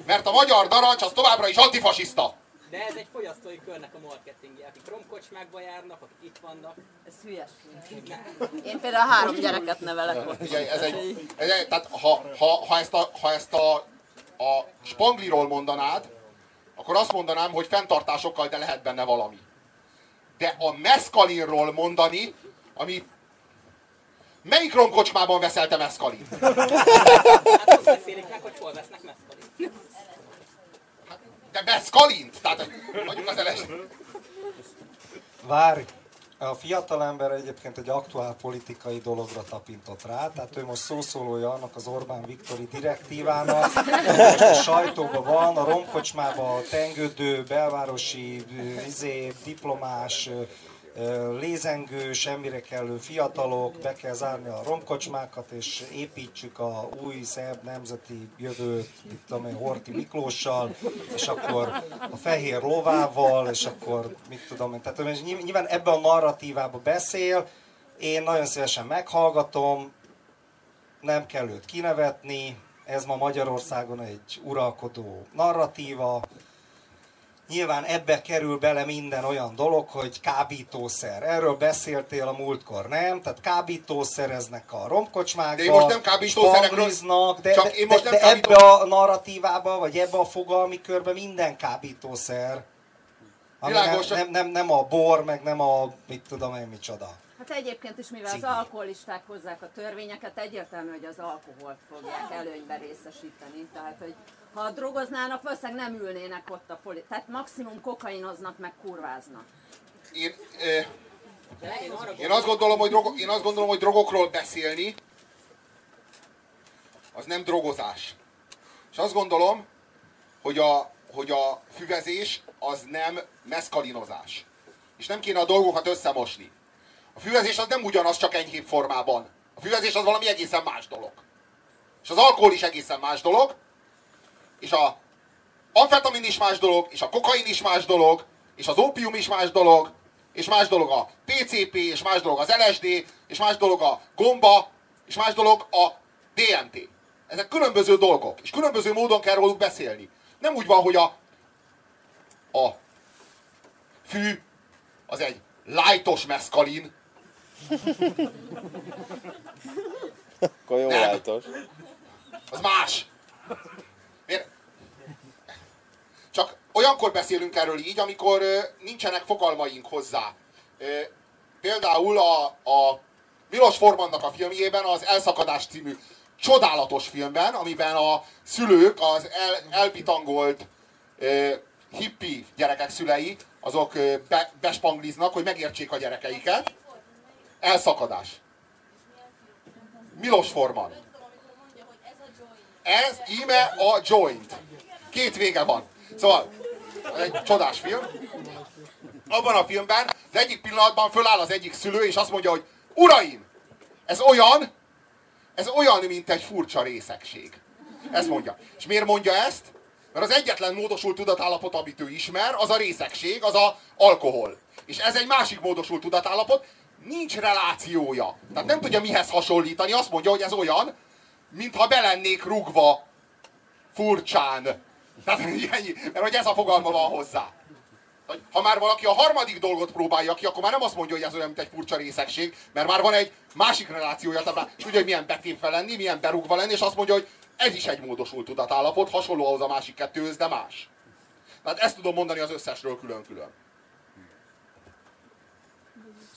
mert a Magyar Narancs az továbbra is antifasiszta. De ez egy fogyasztói körnek a marketingje, akik romkocsmákba járnak, akik itt vannak. Ez hülyeség. Én például három gyereket nevelek ott. Figyelj, ez egy, ez egy, tehát ha, ha, ha, ezt, a, ha ezt a, a spangliról mondanád, akkor azt mondanám, hogy fenntartásokkal, de lehet benne valami. De a meszkalinról mondani, ami... Melyik romkocsmában veszel te meszkalin? Hát azt beszélik meg, hogy hol vesznek meszkalin. De meszkalint? Tehát mondjuk az eles... Várj! A fiatalember egyébként egy aktuál politikai dologra tapintott rá, tehát ő most szószólója annak az Orbán Viktori direktívának, most a sajtóban van, a romkocsmában a tengődő, belvárosi, izé, diplomás, lézengő, semmire kellő fiatalok, be kell zárni a romkocsmákat, és építsük a új szebb nemzeti jövőt, mit tudom én, Horti Miklóssal, és akkor a fehér lovával, és akkor mit tudom én, tehát nyilván ebben a narratívába beszél, én nagyon szívesen meghallgatom, nem kell őt kinevetni, ez ma Magyarországon egy uralkodó narratíva, Nyilván ebbe kerül bele minden olyan dolog, hogy kábítószer. Erről beszéltél a múltkor, nem? Tehát kábítószereznek a romkocsmákba, De én most nem kábítószerekről- spangliznak, de, csak de, én most de, nem de kábító- ebbe a narratívába, vagy ebbe a fogalmi körbe minden kábítószer. Ami nem, nem, nem, nem a bor, meg nem a mit tudom én micsoda. Hát egyébként is, mivel az Cigi. alkoholisták hozzák a törvényeket, egyértelmű, hogy az alkoholt fogják előnybe részesíteni. Tehát, hogy ha drogoznának, valószínűleg nem ülnének ott a poli... Tehát maximum kokainoznak, meg kurváznak. Én, De én azt gondolom, hogy, drog, én azt gondolom, hogy drogokról beszélni, az nem drogozás. És azt gondolom, hogy a, hogy a füvezés az nem meszkalinozás. És nem kéne a dolgokat összemosni. A füvezés az nem ugyanaz, csak enyhébb formában. A füvezés az valami egészen más dolog. És az alkohol is egészen más dolog. És a amfetamin is más dolog, és a kokain is más dolog, és az ópium is más dolog, és más dolog a PCP, és más dolog az LSD, és más dolog a gomba, és más dolog a DMT. Ezek különböző dolgok, és különböző módon kell róluk beszélni. Nem úgy van, hogy a, a fű az egy lájtos meszkalin, Akkor jó lájtos. az más. Miért? Csak olyankor beszélünk erről így, amikor nincsenek fogalmaink hozzá. Például a, a Milos Formannak a filmjében, az Elszakadás című csodálatos filmben, amiben a szülők, az el, elpitangolt hippi gyerekek szülei, azok be, bespangliznak, hogy megértsék a gyerekeiket. Elszakadás. Milos Forman. Ez íme a joint. Két vége van. Szóval, egy csodás film. Abban a filmben az egyik pillanatban föláll az egyik szülő, és azt mondja, hogy Uraim, ez olyan, ez olyan, mint egy furcsa részegség. Ezt mondja. És miért mondja ezt? Mert az egyetlen módosult tudatállapot, amit ő ismer, az a részegség, az a alkohol. És ez egy másik módosult tudatállapot, nincs relációja. Tehát nem tudja mihez hasonlítani, azt mondja, hogy ez olyan, mintha belennék rugva furcsán. Tehát ennyi, mert hogy ez a fogalma van hozzá. Ha már valaki a harmadik dolgot próbálja ki, akkor már nem azt mondja, hogy ez olyan, mint egy furcsa részegség, mert már van egy másik relációja, tehát és tudja, hogy milyen betépve lenni, milyen berúgva lenni, és azt mondja, hogy ez is egy módosult tudatállapot, hasonló ahhoz a másik kettőhöz, de más. Tehát ezt tudom mondani az összesről külön-külön.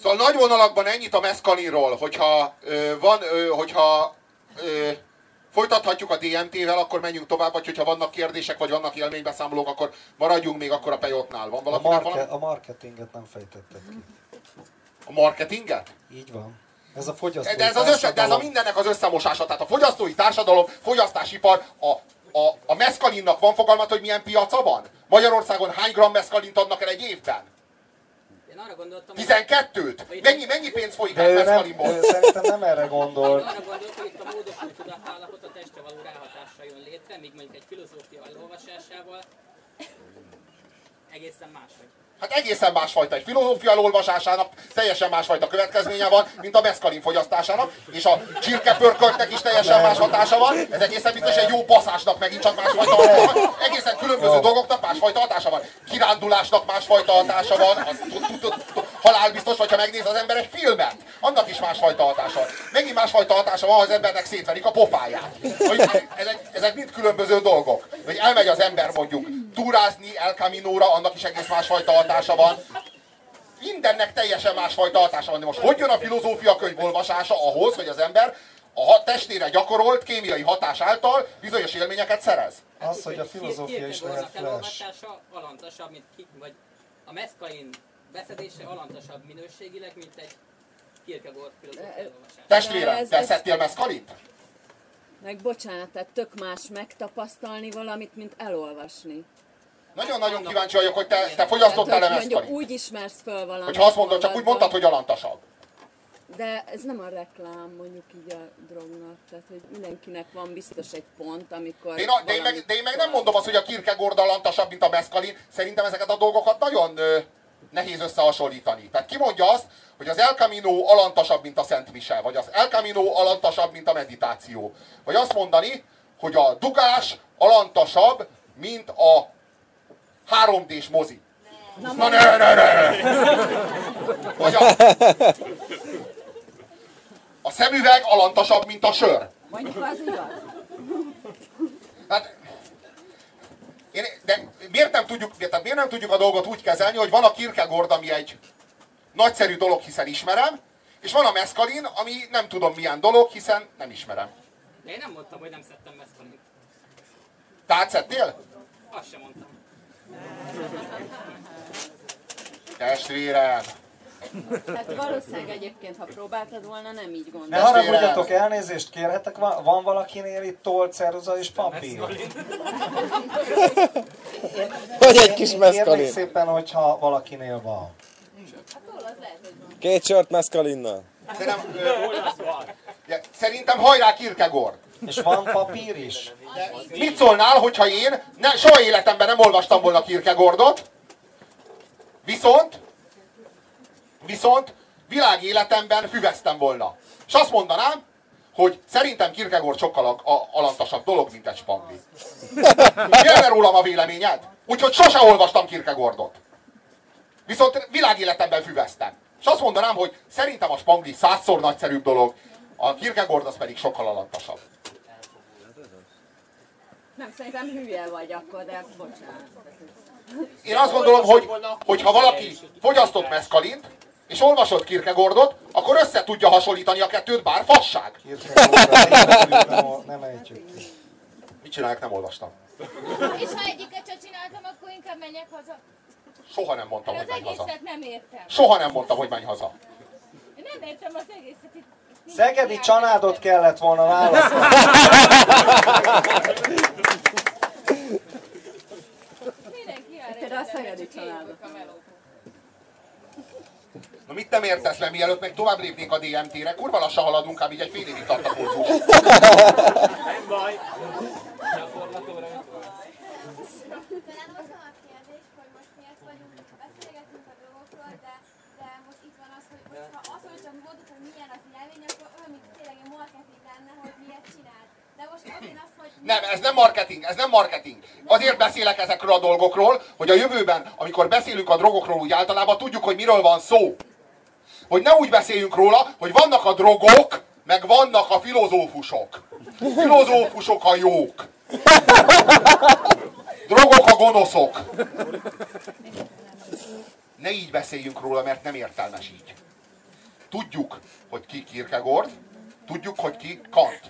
Szóval nagy vonalakban ennyit a meszkalinról, hogyha ö, van, ö, hogyha ö, folytathatjuk a DMT-vel, akkor menjünk tovább, vagy hogyha vannak kérdések, vagy vannak élménybeszámolók, akkor maradjunk még akkor a pejotnál. Van A, valakinek marke, valami? a marketinget nem fejtetted ki. A marketinget? Így van. Ez a fogyasztói De ez, az össze, de ez a mindennek az összemosása. Tehát a fogyasztói társadalom, fogyasztásipar, a, a, a meszkalinnak van fogalmat, hogy milyen piaca van? Magyarországon hány gram meszkalint adnak el egy évben? Én arra gondoltam, hogy 12-t? Mennyi, mennyi pénz folyik De el ő nem, ő szerintem nem erre Én gondolt. arra gondoltam, hogy itt a módosult tudatállapot a testre való ráhatással jön létre, míg mondjuk egy filozófia elolvasásával egészen máshogy. Hát egészen másfajta egy filozófia olvasásának, teljesen másfajta következménye van, mint a meszkalin fogyasztásának, és a csirkepörköltnek is teljesen más hatása van. Ez egészen biztos egy jó baszásnak megint csak másfajta hatása van. Egészen különböző dolgoknak másfajta hatása van. Kirándulásnak másfajta hatása van. Az halálbiztos, hogyha megnéz az ember egy filmet. Annak is másfajta hatása. Megint másfajta hatása van, ha az embernek szétverik a pofáját. Hogy ezek, ezek mind különböző dolgok. Hogy elmegy az ember mondjuk túrázni El Camino-ra, annak is egész másfajta hatása van. Mindennek teljesen másfajta hatása van. De most hogy jön a filozófia könyv olvasása ahhoz, hogy az ember a hat- testére gyakorolt kémiai hatás által bizonyos élményeket szerez? Az, hogy a filozófia is lehet flash. alantasabb, mint ki, vagy a meszkain beszedése alantasabb minőségileg, mint egy Kierkegaard filozófia elolvasása. Testvérem, ez- te ez- szedtél meszkalint? Meg bocsánat, tehát tök más megtapasztalni valamit, mint elolvasni. Nagyon-nagyon kíváncsi vagyok, hogy te, te fogyasztottál-e meszkalint? úgy ismersz föl valamit. Hogyha azt mondod, csak úgy mondtad, hogy alantasabb. De ez nem a reklám, mondjuk így a drognak. Tehát, hogy mindenkinek van biztos egy pont, amikor De én, a, de, én meg, de én meg nem mondom azt, hogy a Kierkegaard alantasabb, mint a meszkalin. Szerintem ezeket a dolgokat nagyon ö, nehéz összehasonlítani. Tehát ki mondja azt, hogy az El Camino alantasabb, mint a Szent Mise, vagy az El Camino alantasabb, mint a meditáció. Vagy azt mondani, hogy a dugás alantasabb, mint a 3D-s mozi. Na, Na ne, ne, ne! Vagy a, a szemüveg alantasabb, mint a sör. Mondjuk az igaz. Hát, én, de miért nem, tudjuk, tehát miért nem tudjuk a dolgot úgy kezelni, hogy van a Kierkegaard, ami egy nagyszerű dolog, hiszen ismerem, és van a meszkalin, ami nem tudom milyen dolog, hiszen nem ismerem. De én nem mondtam, hogy nem szedtem meszkalint. Te átszedtél? Azt sem mondtam. Testvérem! Hát valószínűleg egyébként, ha próbáltad volna, nem így Ne gondolod. haragudjatok, elnézést kérhetek, van, van valakinél itt toll, ceruza és papír? Vagy egy kis meszkalin. szépen, hogyha valakinél van. Két sört meszkalinnal. Szerintem, szerintem hajrá Kierkegaard! És van papír is? Mit szólnál, hogyha én ne, soha életemben nem olvastam volna Kierkegaardot, viszont, viszont világéletemben füveztem volna. És azt mondanám, hogy szerintem Kierkegaard sokkal a, a, alantasabb dolog, mint egy spangli. Mi erre rólam a véleményed? Úgyhogy sose olvastam Kierkegaardot. Viszont világéletemben füveztem. És azt mondanám, hogy szerintem a spangli százszor nagyszerűbb dolog, a Kierkegaard az pedig sokkal alantasabb. Nem, szerintem hülye vagy akkor, de bocsánat. Én azt gondolom, hogy, hogy ha valaki fogyasztott meszkalint, és olvasott Kierkegaardot, akkor össze tudja hasonlítani a kettőt, bár fasság. Nem- nem ejtjük ki. Mit csinálják, nem olvastam. És ha egyiket sem csináltam, akkor inkább menjek haza. Soha nem mondtam, hogy menj haza. egészet nem értem. Soha nem mondtam, hogy menj haza. Én nem értem az egészet. Itt, Szegedi csanádot kellett volna választani. Mindenki arra Például a szegedi csak Na mit nem értesz le, mielőtt meg tovább lépnénk a DMT-re? Kurva lassan haladunk, ám így egy fél évig tart a kurzus. Nem baj. Gyakorlatóra. Talán az a kérdés, hogy most miért vagyunk, beszélgetünk a dolgokról, de, de most itt van az, hogy most, ha azt, hogy csak mondjuk, hogy milyen az élmény, akkor olyan, mint tényleg egy marketing lenne, hogy miért csinál. Nem, ez nem marketing, ez nem marketing. Azért beszélek ezekről a dolgokról, hogy a jövőben, amikor beszélünk a drogokról úgy általában, tudjuk, hogy miről van szó. Hogy ne úgy beszéljünk róla, hogy vannak a drogok, meg vannak a filozófusok. Filozófusok a jók. Drogok a gonoszok. Ne így beszéljünk róla, mert nem értelmes így. Tudjuk, hogy ki Kierkegaard, tudjuk, hogy ki Kant.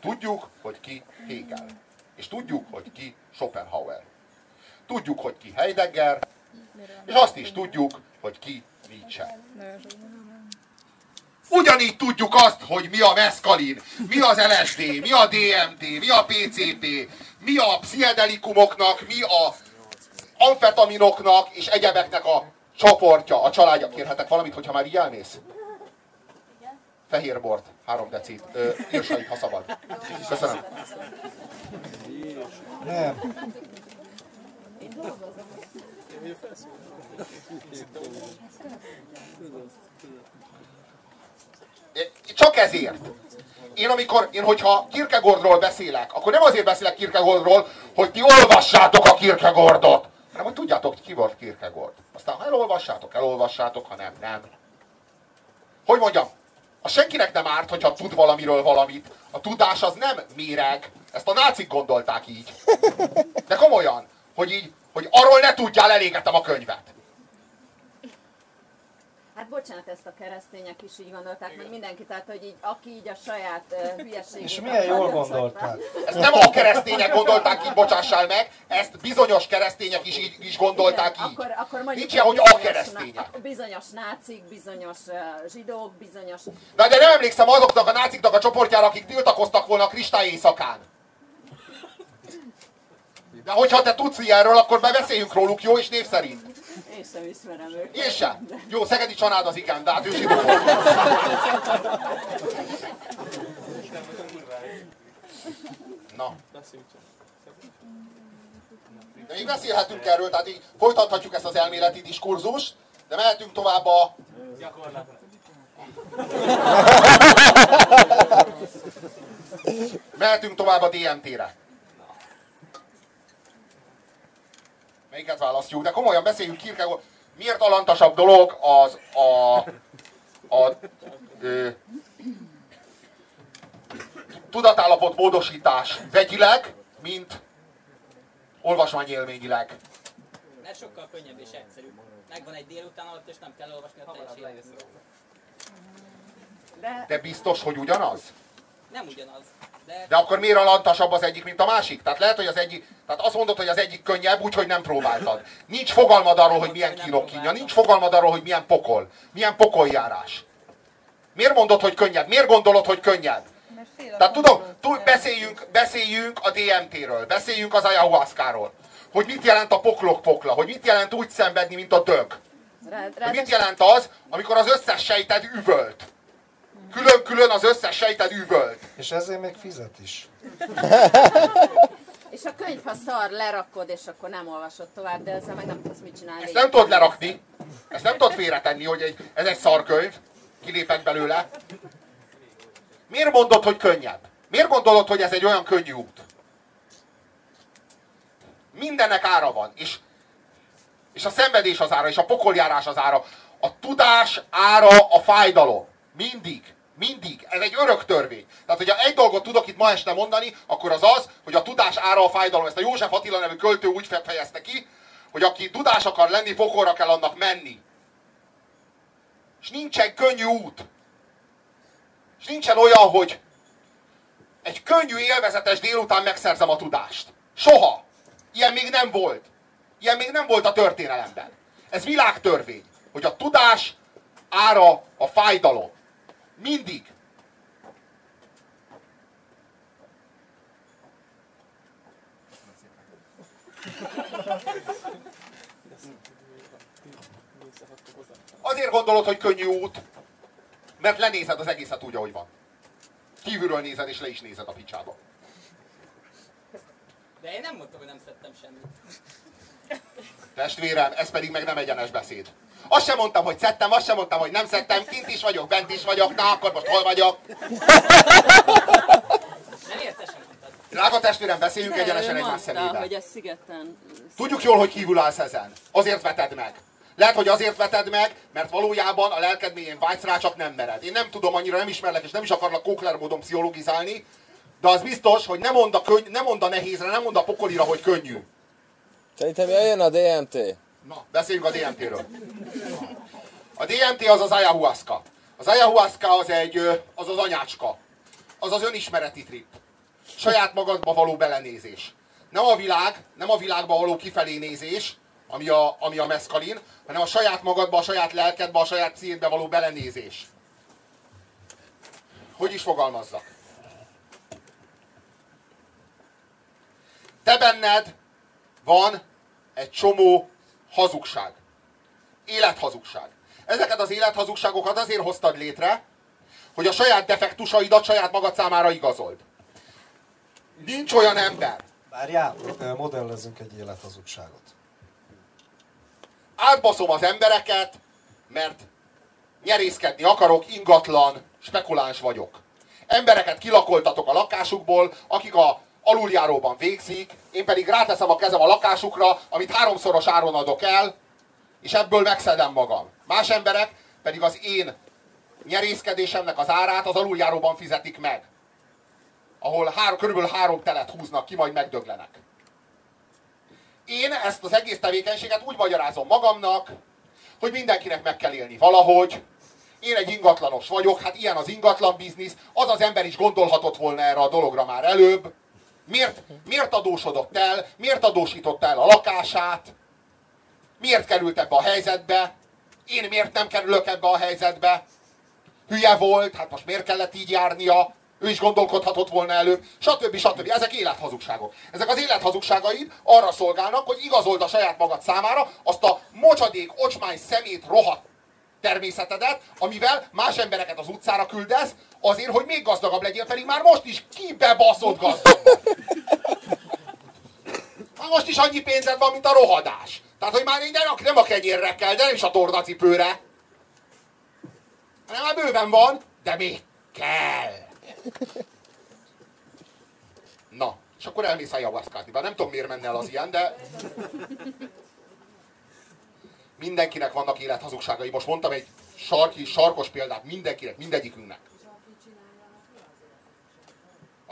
Tudjuk, hogy ki Hegel. És tudjuk, hogy ki Schopenhauer. Tudjuk, hogy ki Heidegger, és azt is tudjuk, hogy ki Nietzsche. Ugyanígy tudjuk azt, hogy mi a meszkalin, mi az LSD, mi a DMT, mi a PCP, mi a pszichedelikumoknak, mi a amfetaminoknak és egyebeknek a csoportja, a családja. Kérhetek valamit, hogyha már így elmész? Fehér bort, három decit. Ö, Irsait, ha szabad. Köszönöm. Nem. Csak ezért. Én amikor, én hogyha Kierkegaardról beszélek, akkor nem azért beszélek Kierkegaardról, hogy ti olvassátok a Kierkegaardot, hanem hogy tudjátok, ki volt Kierkegaard. Aztán ha elolvassátok, elolvassátok, ha nem, nem. Hogy mondjam, a senkinek nem árt, hogyha tud valamiről valamit. A tudás az nem méreg. Ezt a nácik gondolták így. De komolyan, hogy így, hogy arról ne tudjál, elégetem a könyvet. Hát bocsánat, ezt a keresztények is így gondolták, meg mindenki, tehát hogy így, aki így a saját uh, hülyeségét... És milyen jól gondolták. Ezt nem a keresztények gondolták így, bocsássál meg, ezt bizonyos keresztények is, így, is gondolták Igen, így. Akkor, akkor mondjuk Nincs ilyen, hogy a keresztények. bizonyos nácik, bizonyos uh, zsidók, bizonyos... Na de nem emlékszem azoknak a náciknak a csoportjára, akik tiltakoztak volna a kristály éjszakán. De hogyha te tudsz ilyenről, akkor beszéljünk róluk, jó és név szerint. Én ismerem őket. Én sem. Jó, Szegedi Csanád az igen, de hát ő zsidó volt. Na. De még beszélhetünk erről, tehát így folytathatjuk ezt az elméleti diskurzust, de mehetünk tovább a... Gyakorlatra. Mehetünk tovább a DMT-re. Melyiket választjuk? De komolyan beszéljünk Kierkegaard. Miért alantasabb dolog az a, a ö, tudatállapot módosítás vegyileg, mint olvasmányélményileg? Mert sokkal könnyebb és egyszerűbb. Megvan egy délután alatt, és nem kell olvasni a teljes. De De biztos, hogy ugyanaz? Nem ugyanaz. De akkor miért alantasabb az egyik, mint a másik? Tehát lehet, hogy az egyik, tehát azt mondod, hogy az egyik könnyebb, úgyhogy nem próbáltad. Nincs fogalmad arról, hogy milyen kínok kínja, nincs fogalmad arról, hogy milyen pokol, milyen pokoljárás. Miért mondod, hogy könnyebb? Miért gondolod, hogy könnyebb? Tehát tudom, túl, beszéljünk, beszéljünk a DMT-ről, beszéljünk az ayahuasca-ról. Hogy mit jelent a poklok pokla, hogy mit jelent úgy szenvedni, mint a dög. Rád, Hogy mit jelent az, amikor az összes sejted üvölt. Külön-külön az összes sejted üvölt. És ezért még fizet is. És a könyv, ha szar, lerakod, és akkor nem olvasod tovább, de ezzel meg nem tudsz mit csinálni. Ezt nem tudod lerakni. Ezt nem tudod félretenni, hogy egy, ez egy szarkönyv. Kilépek belőle. Miért mondod, hogy könnyebb? Miért gondolod, hogy ez egy olyan könnyű út? Mindennek ára van. És, és a szenvedés az ára, és a pokoljárás az ára. A tudás ára a fájdalom. Mindig. Mindig. Ez egy örök törvény. Tehát, hogyha egy dolgot tudok itt ma este mondani, akkor az az, hogy a tudás ára a fájdalom. Ezt a József Attila nevű költő úgy fe- fejezte ki, hogy aki tudás akar lenni, pokolra kell annak menni. És nincsen könnyű út. És nincsen olyan, hogy egy könnyű, élvezetes délután megszerzem a tudást. Soha. Ilyen még nem volt. Ilyen még nem volt a történelemben. Ez világtörvény, hogy a tudás ára a fájdalom. Mindig. Azért gondolod, hogy könnyű út, mert lenézed az egészet úgy, ahogy van. Kívülről nézed, és le is nézed a picsába. De én nem mondtam, hogy nem szedtem semmit. Testvérem, ez pedig meg nem egyenes beszéd. Azt sem mondtam, hogy szedtem, azt sem mondtam, hogy nem szedtem, kint is vagyok, bent is vagyok, na akkor most hol vagyok? Nem értesen. Drága testvérem, beszéljünk De egyenesen egymás szemébe. hogy a szigeten... Tudjuk jól, hogy kívül állsz ezen. Azért veted meg. Lehet, hogy azért veted meg, mert valójában a lelked mélyén vágysz rá, csak nem mered. Én nem tudom, annyira nem ismerlek, és nem is akarlak kókler módon pszichologizálni, de az biztos, hogy nem mond a, könny- nem mond a nehézre, nem mond a pokolira, hogy könnyű. Szerintem jöjjön a DMT. Na, beszéljünk a DMT-ről. A DMT az az ayahuasca. Az ayahuasca az egy, az az anyácska. Az az önismereti trip. Saját magadba való belenézés. Nem a világ, nem a világba való kifelé nézés, ami a, ami a meszkalin, hanem a saját magadba, a saját lelkedbe, a saját pszichédbe való belenézés. Hogy is fogalmazzak? Te benned van egy csomó hazugság. Élethazugság. Ezeket az élethazugságokat azért hoztad létre, hogy a saját defektusaidat saját magad számára igazold. Nincs olyan ember. Várjál, ö, modellezzünk egy élethazugságot. Átbaszom az embereket, mert nyerészkedni akarok, ingatlan, spekuláns vagyok. Embereket kilakoltatok a lakásukból, akik a aluljáróban végzik, én pedig ráteszem a kezem a lakásukra, amit háromszoros áron adok el, és ebből megszedem magam. Más emberek pedig az én nyerészkedésemnek az árát az aluljáróban fizetik meg. Ahol három, körülbelül három telet húznak ki, majd megdöglenek. Én ezt az egész tevékenységet úgy magyarázom magamnak, hogy mindenkinek meg kell élni valahogy. Én egy ingatlanos vagyok, hát ilyen az ingatlan biznisz, az az ember is gondolhatott volna erre a dologra már előbb. Miért, miért adósodott el, miért adósította el a lakását, miért került ebbe a helyzetbe, én miért nem kerülök ebbe a helyzetbe, hülye volt, hát most miért kellett így járnia, ő is gondolkodhatott volna előbb, stb. stb. Ezek élethazugságok. Ezek az élethazugságaid arra szolgálnak, hogy igazold a saját magad számára azt a mocsadék, ocsmány, szemét, rohadt természetedet, amivel más embereket az utcára küldesz, azért, hogy még gazdagabb legyél, pedig már most is kibebaszott gazdag. Már most is annyi pénzed van, mint a rohadás. Tehát, hogy már így nem, nem a kenyérre kell, de nem is a tornacipőre. Hanem már bőven van, de még kell. Na, és akkor elmész ayahuaszkázni. Bár nem tudom, miért menne el az ilyen, de... Mindenkinek vannak élethazugságai. Most mondtam egy sarki, sarkos példát mindenkinek, mindegyikünknek.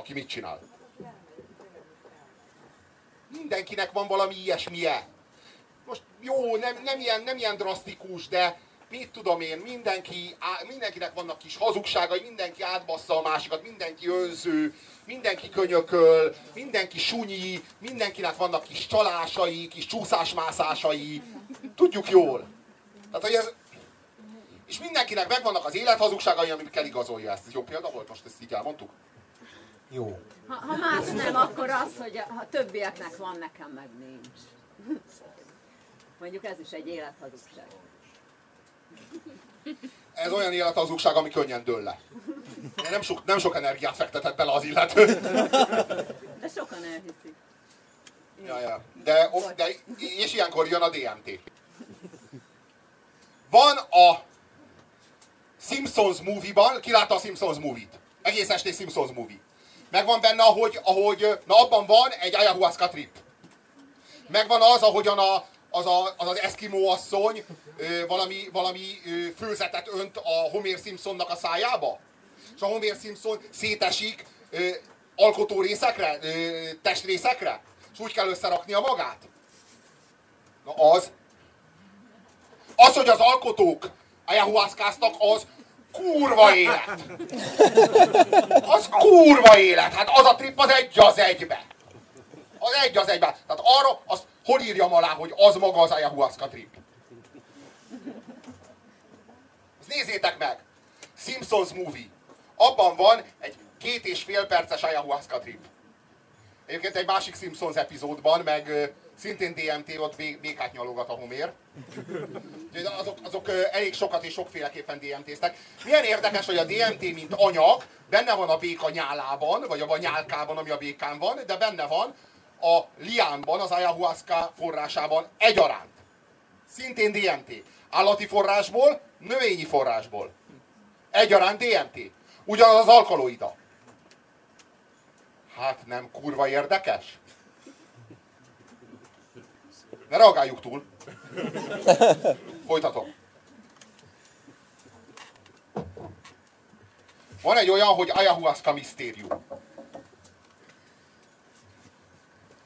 Aki mit csinál? Mindenkinek van valami ilyesmije. Most jó, nem, nem, ilyen, nem ilyen drasztikus, de mit tudom én, mindenki, á, mindenkinek vannak kis hazugságai, mindenki átbassza a másikat, mindenki önző, mindenki könyököl, mindenki sunyi, mindenkinek vannak kis csalásai, kis csúszásmászásai. Tudjuk jól. Tehát, hogy ez, és mindenkinek megvannak az élethazugságai, amikkel igazolja ezt. Ez jó példa volt, most ezt így elmondtuk? Jó. Ha, ha más nem, akkor az, hogy a, ha többieknek van, nekem meg nincs. Mondjuk ez is egy élethazugság. Ez olyan élethazugság, ami könnyen dől le. Nem sok, nem sok energiát fektetett bele az illető. De sokan elhiszik. Ja, ja. De, de, és ilyenkor jön a DMT. Van a Simpsons movie-ban, ki látta a Simpsons movie-t? Egész estés Simpsons movie. Megvan benne, ahogy, ahogy na abban van egy ayahuasca trip. Megvan az, ahogyan a, az, a, az az Eskimo asszony ö, valami, valami ö, főzetet önt a Homer Simpsonnak a szájába. És a Homer Simpson szétesik ö, alkotó részekre, ö, testrészekre, és úgy kell összeraknia magát. Na az. Az, hogy az alkotók ayahuaszkáztak, az kurva élet. Az kurva élet. Hát az a trip az egy az egybe. Az egy az egybe. Tehát arra, azt hol írjam alá, hogy az maga az ayahuasca trip. Ezt nézzétek meg. Simpsons movie. Abban van egy két és fél perces ayahuasca trip. Egyébként egy másik Simpsons epizódban, meg szintén DMT, ott bé- békát nyalogat a homér. Azok, azok elég sokat és sokféleképpen DMT-ztek. Milyen érdekes, hogy a DMT, mint anyag, benne van a béka nyálában, vagy a nyálkában, ami a békán van, de benne van a liánban, az ayahuasca forrásában egyaránt. Szintén DMT. Állati forrásból, növényi forrásból. Egyaránt DMT. Ugyanaz az alkaloida. Hát nem kurva érdekes? Ne reagáljuk túl. Folytatom. Van egy olyan, hogy ayahuasca misztérium.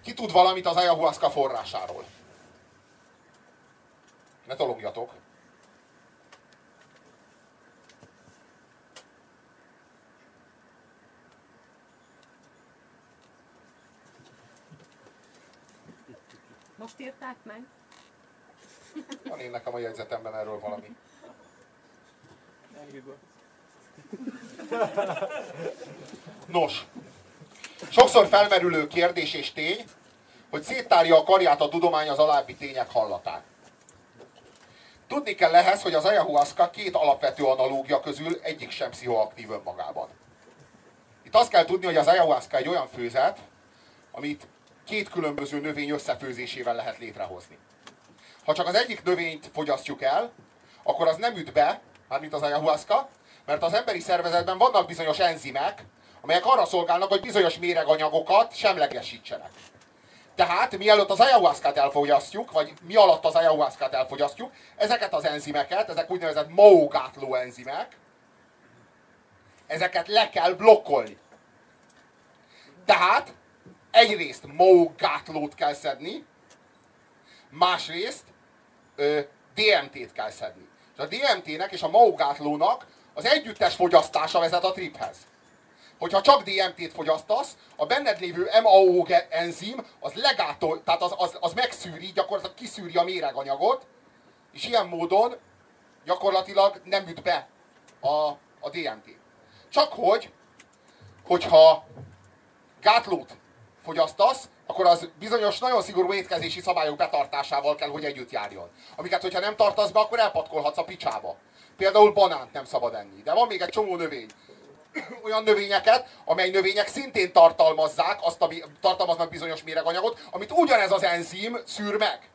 Ki tud valamit az ayahuasca forrásáról? Ne tologjatok. Most írták meg? Van én nekem a jegyzetemben erről valami. Nos, sokszor felmerülő kérdés és tény, hogy széttárja a karját a tudomány az alábbi tények hallatán. Tudni kell ehhez, hogy az ayahuasca két alapvető analógia közül egyik sem pszichoaktív önmagában. Itt azt kell tudni, hogy az ayahuasca egy olyan főzet, amit két különböző növény összefőzésével lehet létrehozni. Ha csak az egyik növényt fogyasztjuk el, akkor az nem üt be, mármint az ayahuasca, mert az emberi szervezetben vannak bizonyos enzimek, amelyek arra szolgálnak, hogy bizonyos méreganyagokat semlegesítsenek. Tehát mielőtt az ayahuascát elfogyasztjuk, vagy mi alatt az ayahuascát elfogyasztjuk, ezeket az enzimeket, ezek úgynevezett maugátló enzimek, ezeket le kell blokkolni. Tehát egyrészt maugátlót kell szedni, másrészt ö, DMT-t kell szedni. És a DMT-nek és a maugátlónak az együttes fogyasztása vezet a triphez. Hogyha csak DMT-t fogyasztasz, a benned lévő MAO enzim az legátol, tehát az, az, az megszűri, gyakorlatilag kiszűri a méreganyagot, és ilyen módon gyakorlatilag nem üt be a, a DMT. Csak hogy, hogyha gátlót fogyasztasz, akkor az bizonyos nagyon szigorú étkezési szabályok betartásával kell, hogy együtt járjon. Amiket, hogyha nem tartasz be, akkor elpatkolhatsz a picsába. Például banánt nem szabad enni. De van még egy csomó növény. Olyan növényeket, amely növények szintén tartalmazzák, azt a, tartalmaznak bizonyos méreganyagot, amit ugyanez az enzim szűr meg.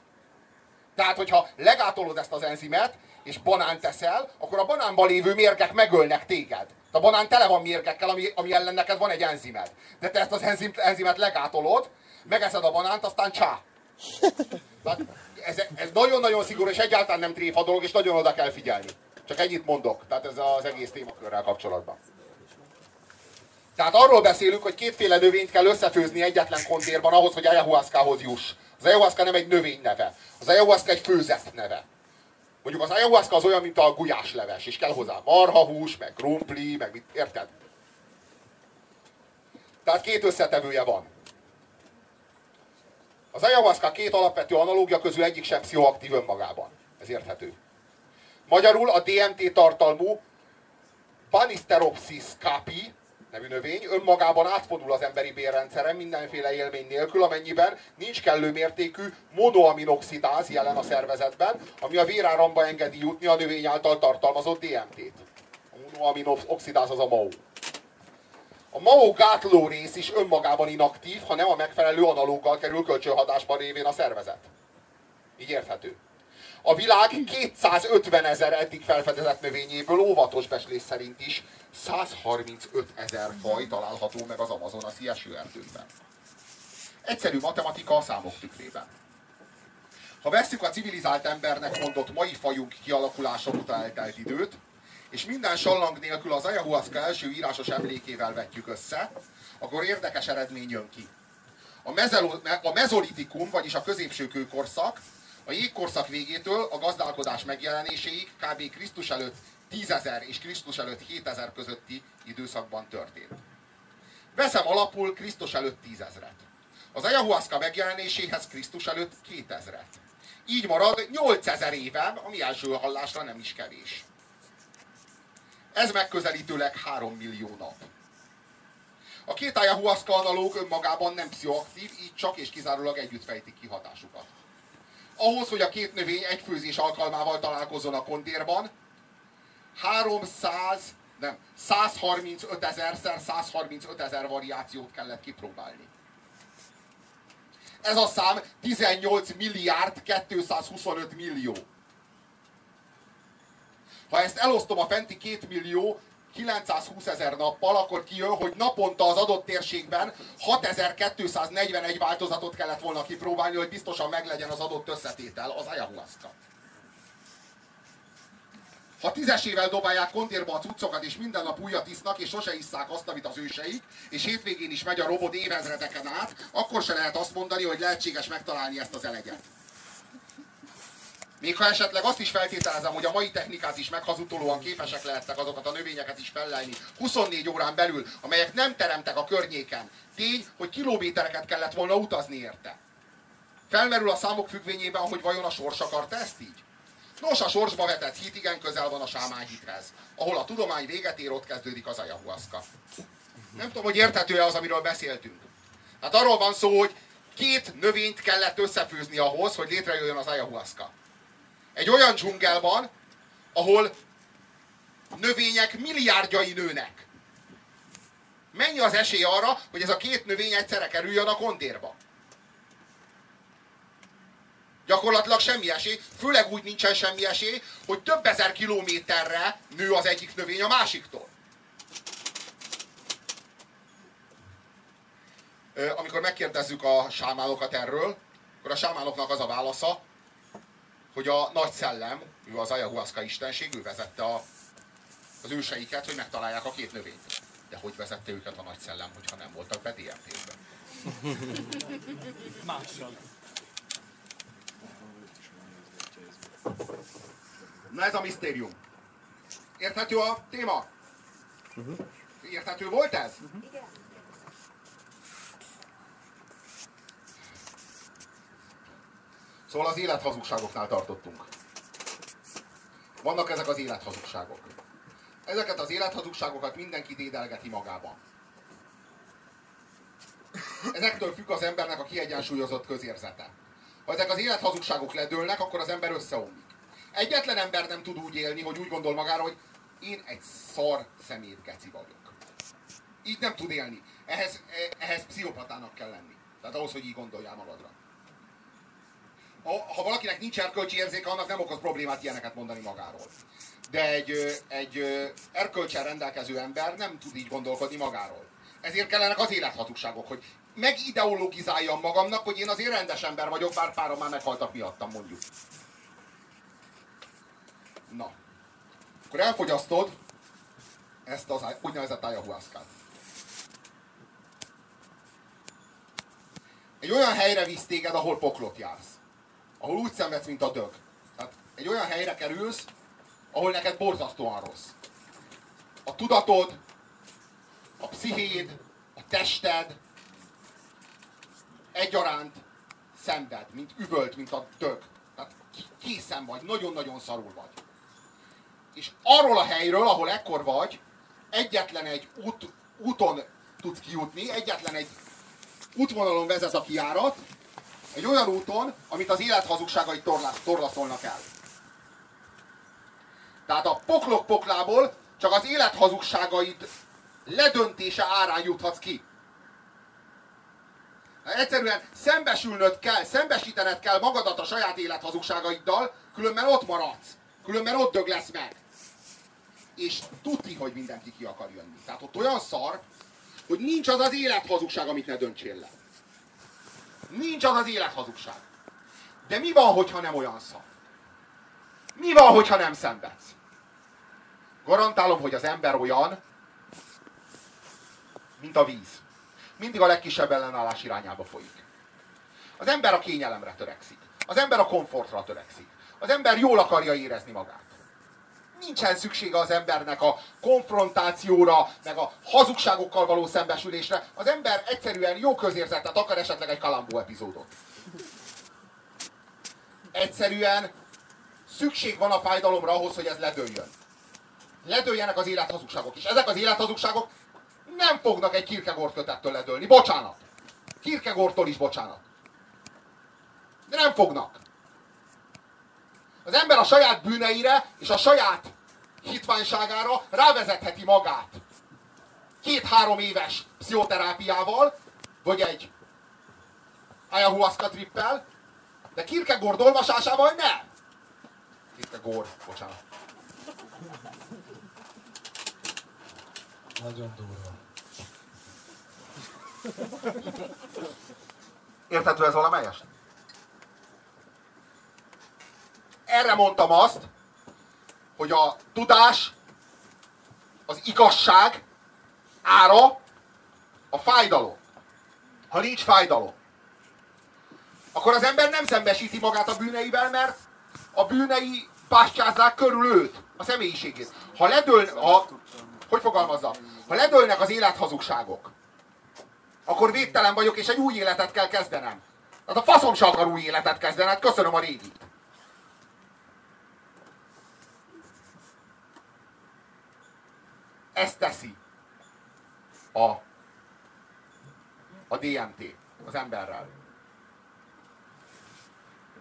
Tehát, hogyha legátolod ezt az enzimet, és banánt teszel, akkor a banánban lévő mérgek megölnek téged. A banán tele van mérgekkel, ami, ami ellen neked van egy enzimed. De te ezt az enzim, enzimet legátolod, megeszed a banánt, aztán csá. Tehát ez, ez nagyon-nagyon szigorú, és egyáltalán nem tréfa dolog, és nagyon oda kell figyelni. Csak ennyit mondok, tehát ez az egész témakörrel kapcsolatban. Tehát arról beszélünk, hogy kétféle növényt kell összefőzni egyetlen kontérban ahhoz, hogy ayahuascahoz juss. Az ayahuasca nem egy növény neve. Az ayahuasca egy főzet neve. Mondjuk az ayahuasca az olyan, mint a gulyásleves, és kell hozzá marhahús, meg krumpli, meg mit, érted? Tehát két összetevője van. Az ayahuasca két alapvető analógia közül egyik sem pszichoaktív önmagában. Ez érthető. Magyarul a DMT tartalmú Banisteropsis capi nevű növény önmagában átfordul az emberi bérrendszeren mindenféle élmény nélkül, amennyiben nincs kellő mértékű monoaminoxidáz jelen a szervezetben, ami a véráramba engedi jutni a növény által tartalmazott DMT-t. A monoaminoxidáz az a MAO. A MAO gátló rész is önmagában inaktív, ha nem a megfelelő analóggal kerül kölcsönhatásban révén a szervezet. Így érthető. A világ 250 ezer eddig felfedezett növényéből óvatos beslés szerint is 135 ezer faj található meg az Amazonasi esőerdőkben. Egyszerű matematika a számok tükrében. Ha vesszük a civilizált embernek mondott mai fajunk kialakulása után eltelt időt, és minden sallang nélkül az ayahuasca első írásos emlékével vetjük össze, akkor érdekes eredmény jön ki. A mezolitikum, vagyis a középső kőkorszak, a jégkorszak végétől a gazdálkodás megjelenéséig kb. Krisztus előtt 10.000 és Krisztus előtt 7000 közötti időszakban történt. Veszem alapul Krisztus előtt 10.000-et. Az ayahuasca megjelenéséhez Krisztus előtt 2000-et. Így marad 8000 évem, ami első hallásra nem is kevés. Ez megközelítőleg 3 millió nap. A két ayahuasca analóg önmagában nem pszichoaktív, így csak és kizárólag együtt fejtik ki hatásukat. Ahhoz, hogy a két növény egy főzés alkalmával találkozzon a kondérban, 300, nem, 135 ezerszer 135 ezer variációt kellett kipróbálni. Ez a szám 18 milliárd 225 millió. Ha ezt elosztom a fenti 2 millió 920 ezer nappal, akkor kijön, hogy naponta az adott térségben 6241 változatot kellett volna kipróbálni, hogy biztosan meglegyen az adott összetétel, az ayahuasca. Ha tízesével dobálják kondérba a cuccokat, és minden nap újat isznak, és sose isszák azt, amit az őseik, és hétvégén is megy a robot évezredeken át, akkor se lehet azt mondani, hogy lehetséges megtalálni ezt az eleget. Még ha esetleg azt is feltételezem, hogy a mai technikát is meghazutolóan képesek lehettek azokat a növényeket is fellelni 24 órán belül, amelyek nem teremtek a környéken. Tény, hogy kilométereket kellett volna utazni érte. Felmerül a számok függvényében, hogy vajon a sors akarta ezt így? Nos, a sorsba vetett hit igen közel van a sámán hithez. Ahol a tudomány véget ér, ott kezdődik az ayahuasca. Nem tudom, hogy érthető-e az, amiről beszéltünk. Hát arról van szó, hogy két növényt kellett összefőzni ahhoz, hogy létrejöjjön az ayahuasca. Egy olyan dzsungelban, ahol növények milliárdjai nőnek. Mennyi az esély arra, hogy ez a két növény egyszerre kerüljön a kondérba? Gyakorlatilag semmi esély, főleg úgy nincsen semmi esély, hogy több ezer kilométerre nő az egyik növény a másiktól. Amikor megkérdezzük a sámánokat erről, akkor a sámánoknak az a válasza, hogy a nagy szellem, ő az ayahuasca istenség, ő vezette a, az őseiket, hogy megtalálják a két növényt. De hogy vezette őket a nagy szellem, hogyha nem voltak be DMT-ben? Mással. Na ez a misztérium. Érthető a téma? Érthető volt ez? Igen. Szóval az élethazugságoknál tartottunk. Vannak ezek az élethazugságok. Ezeket az élethazugságokat mindenki dédelgeti magában. Ezektől függ az embernek a kiegyensúlyozott közérzete. Ha ezek az élethazugságok ledőlnek, akkor az ember összeomlik. Egyetlen ember nem tud úgy élni, hogy úgy gondol magára, hogy én egy szar szemét geci vagyok. Így nem tud élni. Ehhez, ehhez pszichopatának kell lenni. Tehát ahhoz, hogy így gondoljál magadra. Ha, ha valakinek nincs erkölcsi érzéke, annak nem okoz problémát ilyeneket mondani magáról. De egy, egy erkölcsel rendelkező ember nem tud így gondolkodni magáról. Ezért kellenek az élethazugságok, hogy megideologizáljam magamnak, hogy én azért rendes ember vagyok, bár páran már meghaltak miattam, mondjuk. Na. Akkor elfogyasztod ezt az úgynevezett ayahuasca Egy olyan helyre visz téged, ahol poklot jársz. Ahol úgy szenvedsz, mint a dög. Tehát egy olyan helyre kerülsz, ahol neked borzasztóan rossz. A tudatod, a pszichéd, a tested egyaránt szenved, mint üvölt, mint a dög. Tehát készen vagy, nagyon-nagyon szarul vagy. És arról a helyről, ahol ekkor vagy, egyetlen egy út, úton tudsz kijutni, egyetlen egy útvonalon vezet a kiárat, egy olyan úton, amit az élet hazugságai torlasz, torlaszolnak el. Tehát a poklok poklából csak az élet hazugságait ledöntése árán juthatsz ki. Egyszerűen szembesülnöd kell, szembesítened kell magadat a saját élet hazugságaiddal, különben ott maradsz. Különben ott dög lesz meg. És tudni, hogy mindenki ki akar jönni. Tehát ott olyan szar, hogy nincs az az élet hazugság, amit ne döntsél le. Nincs az az élet hazugság. De mi van, hogyha nem olyan szar? Mi van, hogyha nem szenvedsz? Garantálom, hogy az ember olyan, mint a víz. Mindig a legkisebb ellenállás irányába folyik. Az ember a kényelemre törekszik. Az ember a komfortra törekszik. Az ember jól akarja érezni magát. Nincsen szüksége az embernek a konfrontációra, meg a hazugságokkal való szembesülésre. Az ember egyszerűen jó közérzetet akar, esetleg egy kalambó epizódot. Egyszerűen szükség van a fájdalomra ahhoz, hogy ez ledőljön. Ledőljenek az élethazugságok. És ezek az élethazugságok nem fognak egy Kierkegaard kötettől ledőlni. Bocsánat. Kierkegaardtól is bocsánat. De nem fognak. Az ember a saját bűneire és a saját hitványságára rávezetheti magát. Két-három éves pszichoterápiával, vagy egy ayahuasca trippel, de Kierkegaard olvasásával nem. Kierkegaard, bocsánat. Nagyon durva. Érthető ez valamelyest? Erre mondtam azt, hogy a tudás, az igazság ára a fájdalom. Ha nincs fájdalom, akkor az ember nem szembesíti magát a bűneivel, mert a bűnei pástyázzák körül őt, a személyiségét. Ha ledől, ha, hogy fogalmazza? Ha ledőlnek az élet hazugságok, akkor védtelen vagyok, és egy új életet kell kezdenem. Tehát a faszom se akar új életet kezdeni, hát köszönöm a régit. Ezt teszi a, a DMT az emberrel.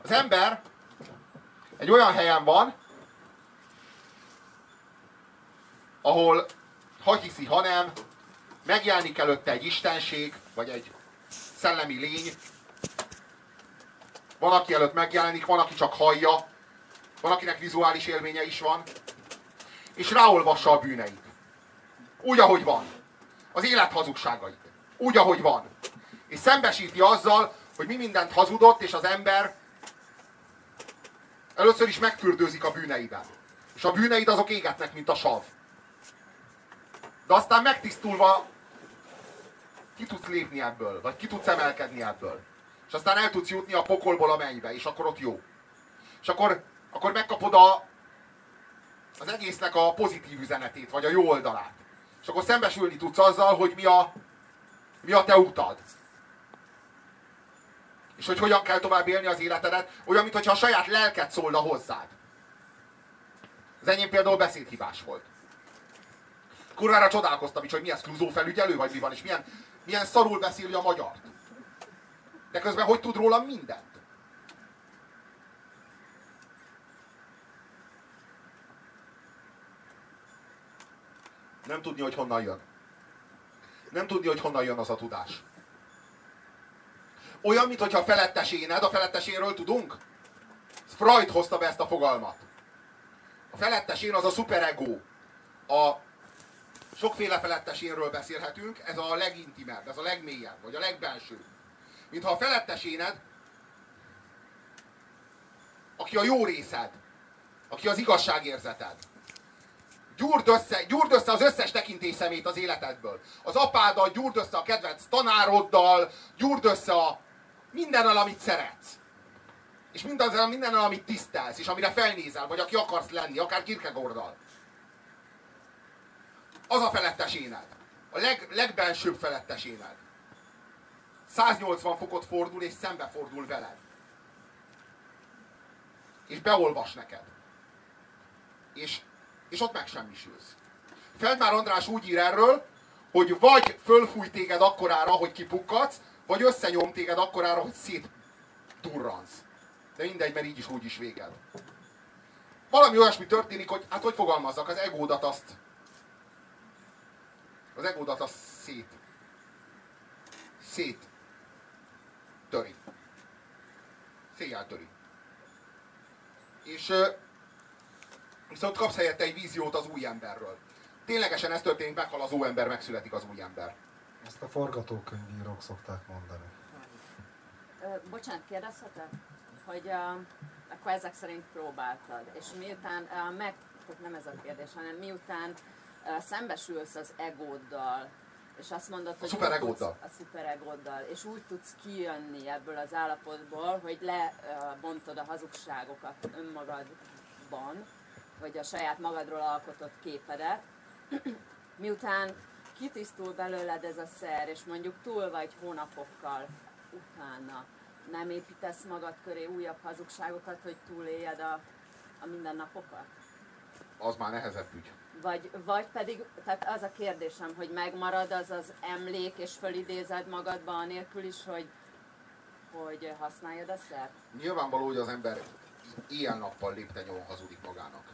Az ember egy olyan helyen van, ahol ha hiszi, ha nem, megjelenik előtte egy istenség, vagy egy szellemi lény. Van, aki előtt megjelenik, van, aki csak hallja, van, akinek vizuális élménye is van, és ráolvassa a bűneit. Úgy, ahogy van. Az élet hazugságait. Úgy, ahogy van. És szembesíti azzal, hogy mi mindent hazudott, és az ember először is megfürdőzik a bűneiben. És a bűneid azok égetnek, mint a sav. De aztán megtisztulva ki tudsz lépni ebből, vagy ki tudsz emelkedni ebből. És aztán el tudsz jutni a pokolból a mennybe, és akkor ott jó. És akkor, akkor megkapod a, az egésznek a pozitív üzenetét, vagy a jó oldalát. És akkor szembesülni tudsz azzal, hogy mi a, mi a te utad. És hogy hogyan kell tovább élni az életedet, olyan, mintha a saját lelket szólna hozzád. Az enyém például beszédhibás volt. Kurvára csodálkoztam is, hogy mi ez Kluzó felügyelő, vagy mi van, és milyen, milyen szarul beszéli a magyart. De közben hogy tud rólam mindent? Nem tudni, hogy honnan jön. Nem tudni, hogy honnan jön az a tudás. Olyan, mintha a feletteséned, a felettesénről tudunk? Freud hozta be ezt a fogalmat. A felettesén az a szuperego. A sokféle felettesénről beszélhetünk, ez a legintimebb, ez a legmélyebb, vagy a legbelsőbb. Mintha a feletteséned, aki a jó részed, aki az igazságérzeted, gyúrd össze, gyúrd össze az összes tekintélyszemét az életedből. Az apáddal, gyúrd össze a kedvenc tanároddal, gyúrd össze a mindennel, amit szeretsz. és mindazzal mindennel, amit tisztelsz, és amire felnézel, vagy aki akarsz lenni, akár Kierkegaarddal. Az a felettes éned. A leg, legbensőbb felettes éned. 180 fokot fordul, és szembefordul veled. És beolvas neked. És, és ott megsemmisülsz. Feldmár András úgy ír erről, hogy vagy fölfúj téged akkorára, hogy kipukkadsz, vagy összenyom téged akkorára, hogy szétdurransz. De mindegy, mert így is úgy is véged. Valami olyasmi történik, hogy hát hogy fogalmazzak, az egódat azt az egódat azt szét szét töri. Széjjel töri. És viszont kapsz helyette egy víziót az új emberről. Ténylegesen ez történik, meghal az óember, megszületik az új ember. Ezt a forgatókönyvírók szokták mondani. Ö, bocsánat, kérdezhetek? Hogy uh, akkor ezek szerint próbáltad, és miután uh, meg, tehát nem ez a kérdés, hanem miután uh, szembesülsz az egóddal, és azt mondod, hogy... szuperegóddal. úgy tudsz- A szuperegóddal. És úgy tudsz kijönni ebből az állapotból, hogy lebontod a hazugságokat önmagadban, vagy a saját magadról alkotott képedet, miután kitisztul belőled ez a szer, és mondjuk túl vagy hónapokkal utána, nem építesz magad köré újabb hazugságokat, hogy túléljed a, a mindennapokat? Az már nehezebb ügy. Vagy, vagy pedig, tehát az a kérdésem, hogy megmarad az az emlék, és fölidézed magadba anélkül is, hogy, hogy használjad a szert? Nyilvánvaló, hogy az ember éjjel-nappal léptenyomon hazudik magának.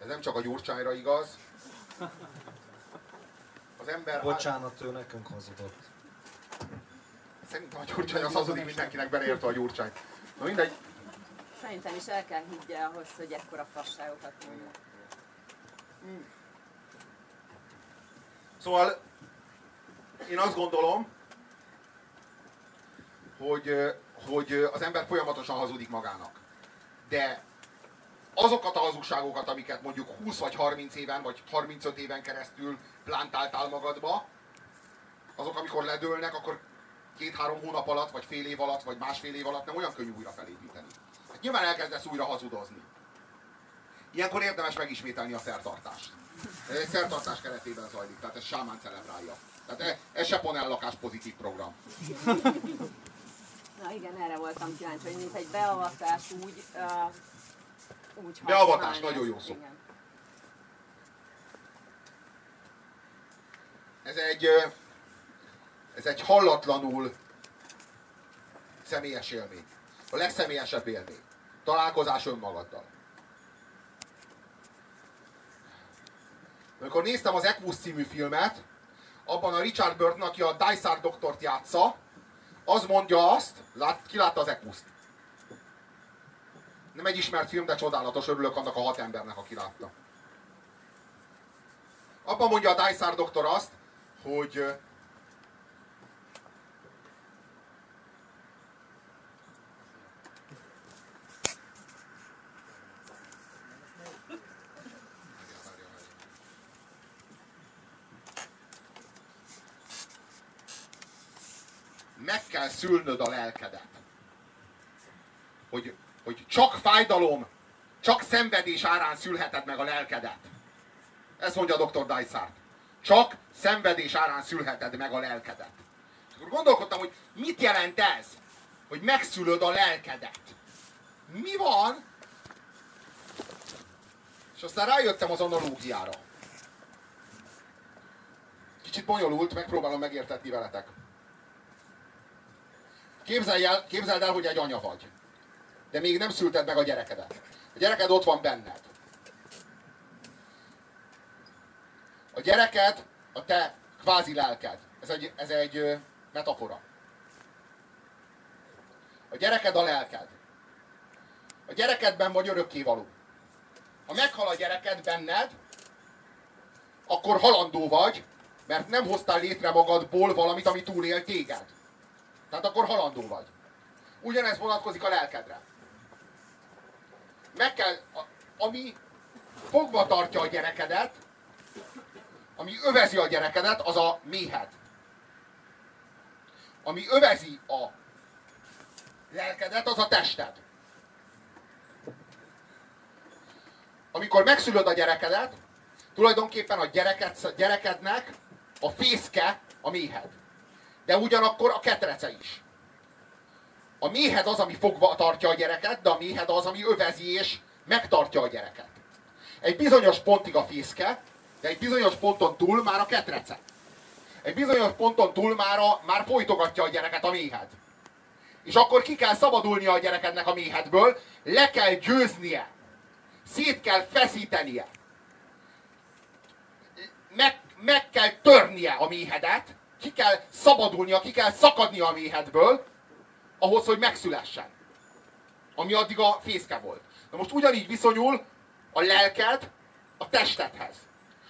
Ez nem csak a gyurcsányra igaz. Az ember... Bocsánat, ő nekünk hazudott. Szerintem a gyurcsány az hazudik mindenkinek beleértve a gyurcsányt. Na mindegy. Szerintem is el kell higgye ahhoz, hogy ekkora fasságokat mondja. Szóval én azt gondolom, hogy, hogy az ember folyamatosan hazudik magának. De azokat a hazugságokat, amiket mondjuk 20 vagy 30 éven, vagy 35 éven keresztül plántáltál magadba, azok amikor ledőlnek, akkor két-három hónap alatt, vagy fél év alatt, vagy másfél év alatt nem olyan könnyű újra felépíteni. Hát nyilván elkezdesz újra hazudozni. Ilyenkor érdemes megismételni a szertartást. Ez egy szertartás keretében zajlik, tehát ez sámán celebrálja. Tehát e- ez se panellakás pozitív program. Na igen, erre voltam kíváncsi, hogy mint egy beavatás úgy, uh, úgy Beavatás, használni nagyon ezt, jó szó. Igen. Ez egy, ez egy hallatlanul személyes élmény. A legszemélyesebb élmény. Találkozás önmagaddal. Amikor néztem az Equus című filmet, abban a Richard Burton, aki a Dysart doktort játsza, az mondja azt, lát, ki látta az Equus-t? Nem egy ismert film, de csodálatos, örülök annak a hat embernek, aki látta. Abban mondja a Dysart doktor azt, hogy meg kell szülnöd a lelkedet. Hogy, hogy csak fájdalom, csak szenvedés árán szülheted meg a lelkedet. Ez mondja dr. Dysart. Csak szenvedés árán szülheted meg a lelkedet. Akkor gondolkodtam, hogy mit jelent ez, hogy megszülöd a lelkedet. Mi van? És aztán rájöttem az analógiára. Kicsit bonyolult, megpróbálom megértetni veletek. Képzelj el, képzeld el, hogy egy anya vagy. De még nem szülted meg a gyerekedet. A gyereked ott van benned. A gyereked a te kvázi lelked. Ez egy, ez egy metafora. A gyereked a lelked. A gyerekedben vagy örökkévaló. Ha meghal a gyereked benned, akkor halandó vagy, mert nem hoztál létre magadból valamit, ami túlél téged. Tehát akkor halandó vagy. Ugyanez vonatkozik a lelkedre meg kell, ami fogva tartja a gyerekedet, ami övezi a gyerekedet, az a méhed. Ami övezi a lelkedet, az a tested. Amikor megszülöd a gyerekedet, tulajdonképpen a gyereket, gyerekednek a fészke a méhed. De ugyanakkor a ketrece is. A méhed az, ami fogva tartja a gyereket, de a méhed az, ami övezi és megtartja a gyereket. Egy bizonyos pontig a fészke, de egy bizonyos ponton túl már a ketrece. Egy bizonyos ponton túl már, a, már folytogatja a gyereket a méhed. És akkor ki kell szabadulnia a gyerekednek a méhedből, le kell győznie. Szét kell feszítenie. Meg, meg kell törnie a méhedet, ki kell szabadulnia, ki kell szakadnia a méhedből, ahhoz, hogy megszülessen. Ami addig a fészke volt. Na most ugyanígy viszonyul a lelked a testedhez.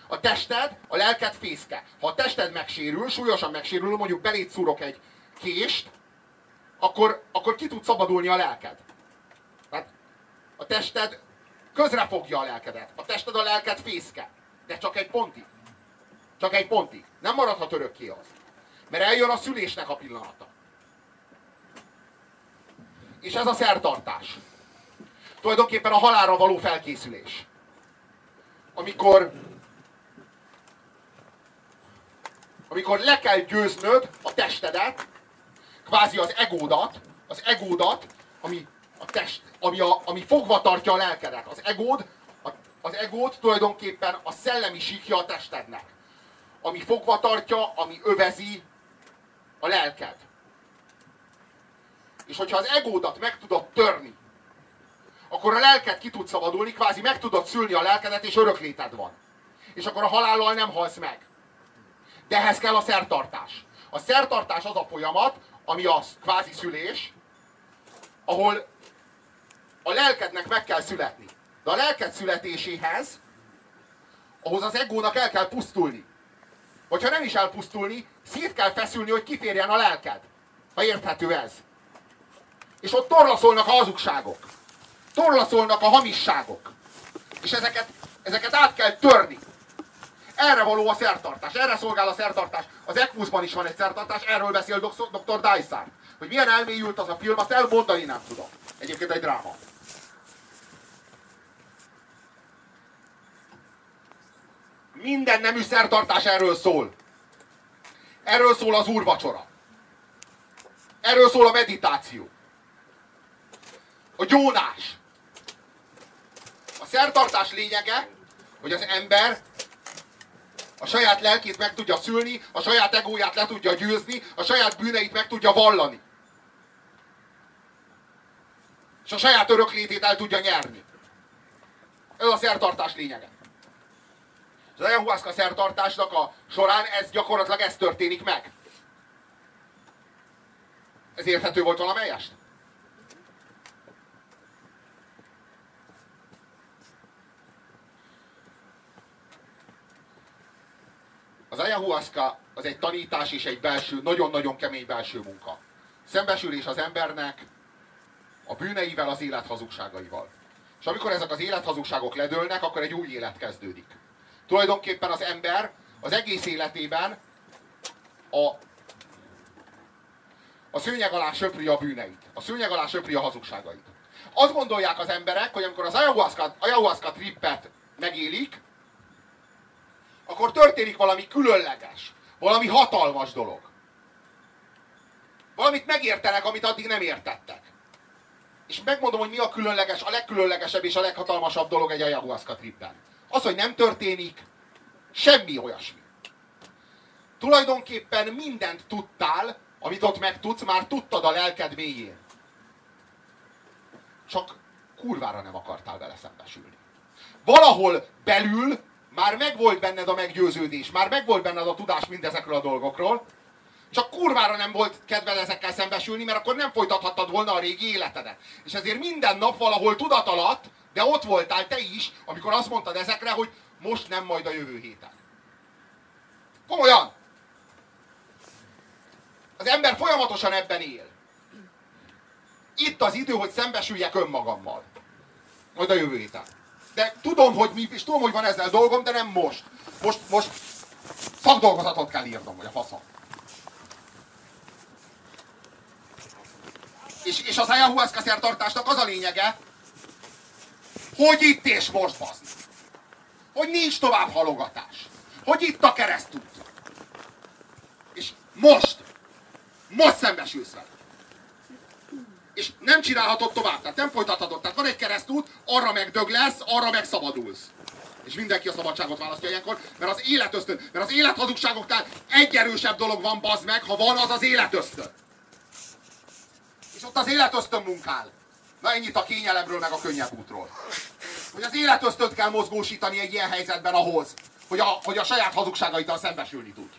A tested, a lelked fészke. Ha a tested megsérül, súlyosan megsérül, mondjuk belét szúrok egy kést, akkor, akkor ki tud szabadulni a lelked. Tehát a tested közre fogja a lelkedet. A tested a lelked fészke. De csak egy pontig. Csak egy pontig. Nem maradhat örökké az. Mert eljön a szülésnek a pillanata. És ez a szertartás. Tulajdonképpen a halálra való felkészülés. Amikor amikor le kell győznöd a testedet, kvázi az egódat, az egódat, ami a test, ami, a, ami fogva tartja a lelkedet. Az egód, a, az egód tulajdonképpen a szellemi síkja a testednek. Ami fogva tartja, ami övezi a lelked. És hogyha az egódat meg tudod törni, akkor a lelked ki tud szabadulni, kvázi meg tudod szülni a lelkedet, és örökléted van. És akkor a halállal nem halsz meg. De ehhez kell a szertartás. A szertartás az a folyamat, ami a kvázi szülés, ahol a lelkednek meg kell születni. De a lelked születéséhez, ahhoz az egónak el kell pusztulni. Vagy ha nem is elpusztulni, szét kell feszülni, hogy kiférjen a lelked. Ha érthető ez. És ott torlaszolnak a hazugságok. Torlaszolnak a hamisságok. És ezeket, ezeket át kell törni. Erre való a szertartás, erre szolgál a szertartás. Az ECMUS-ban is van egy szertartás, erről beszél dr. Dysart. Hogy milyen elmélyült az a film, azt elmondani nem tudom. Egyébként egy dráma. Minden nemű szertartás erről szól. Erről szól az úrvacsora. Erről szól a meditáció. A gyónás. A szertartás lényege, hogy az ember a saját lelkét meg tudja szülni, a saját egóját le tudja győzni, a saját bűneit meg tudja vallani. És a saját öröklétét el tudja nyerni. Ez a szertartás lényege. És az ayahuasca szertartásnak a során ez gyakorlatilag ez történik meg. Ez érthető volt valamelyest? Az ayahuasca az egy tanítás és egy belső, nagyon-nagyon kemény belső munka. Szembesülés az embernek a bűneivel, az élet hazugságaival. És amikor ezek az élethazugságok ledőlnek, akkor egy új élet kezdődik. Tulajdonképpen az ember az egész életében a, a szőnyeg alá söpri a bűneit. A szőnyeg alá söpri a hazugságait. Azt gondolják az emberek, hogy amikor az ayahuasca, ayahuasca trippet megélik, akkor történik valami különleges, valami hatalmas dolog. Valamit megértenek, amit addig nem értettek. És megmondom, hogy mi a különleges, a legkülönlegesebb és a leghatalmasabb dolog egy ayahuasca tripben. Az, hogy nem történik semmi olyasmi. Tulajdonképpen mindent tudtál, amit ott megtudsz, már tudtad a lelked mélyén. Csak kurvára nem akartál vele szembesülni. Valahol belül már megvolt benned a meggyőződés, már megvolt benned a tudás mindezekről a dolgokról, csak kurvára nem volt kedved ezekkel szembesülni, mert akkor nem folytathattad volna a régi életedet. És ezért minden nap valahol tudat alatt, de ott voltál te is, amikor azt mondtad ezekre, hogy most nem majd a jövő héten. Komolyan! Az ember folyamatosan ebben él. Itt az idő, hogy szembesüljek önmagammal. Majd a jövő héten. De tudom, hogy mi, és tudom, hogy van ezzel dolgom, de nem most. Most, most szakdolgozatot kell írnom, vagy a faszom. És, és az ayahuasca szertartásnak az a lényege, hogy itt és most basz. hogy nincs tovább halogatás. Hogy itt a keresztút. És most, most szembesülsz vele. És nem csinálhatod tovább, tehát nem folytathatod. Tehát van egy keresztút, arra meg dög lesz, arra meg szabadulsz. És mindenki a szabadságot választja ilyenkor, mert az életösztön, mert az élethazugságoknál egy erősebb dolog van, bazd meg, ha van, az az életösztön. És ott az életösztön munkál. Na ennyit a kényelemről, meg a könnyebb útról. Hogy az életösztönt kell mozgósítani egy ilyen helyzetben ahhoz, hogy a, hogy a saját hazugságaiddal szembesülni tud.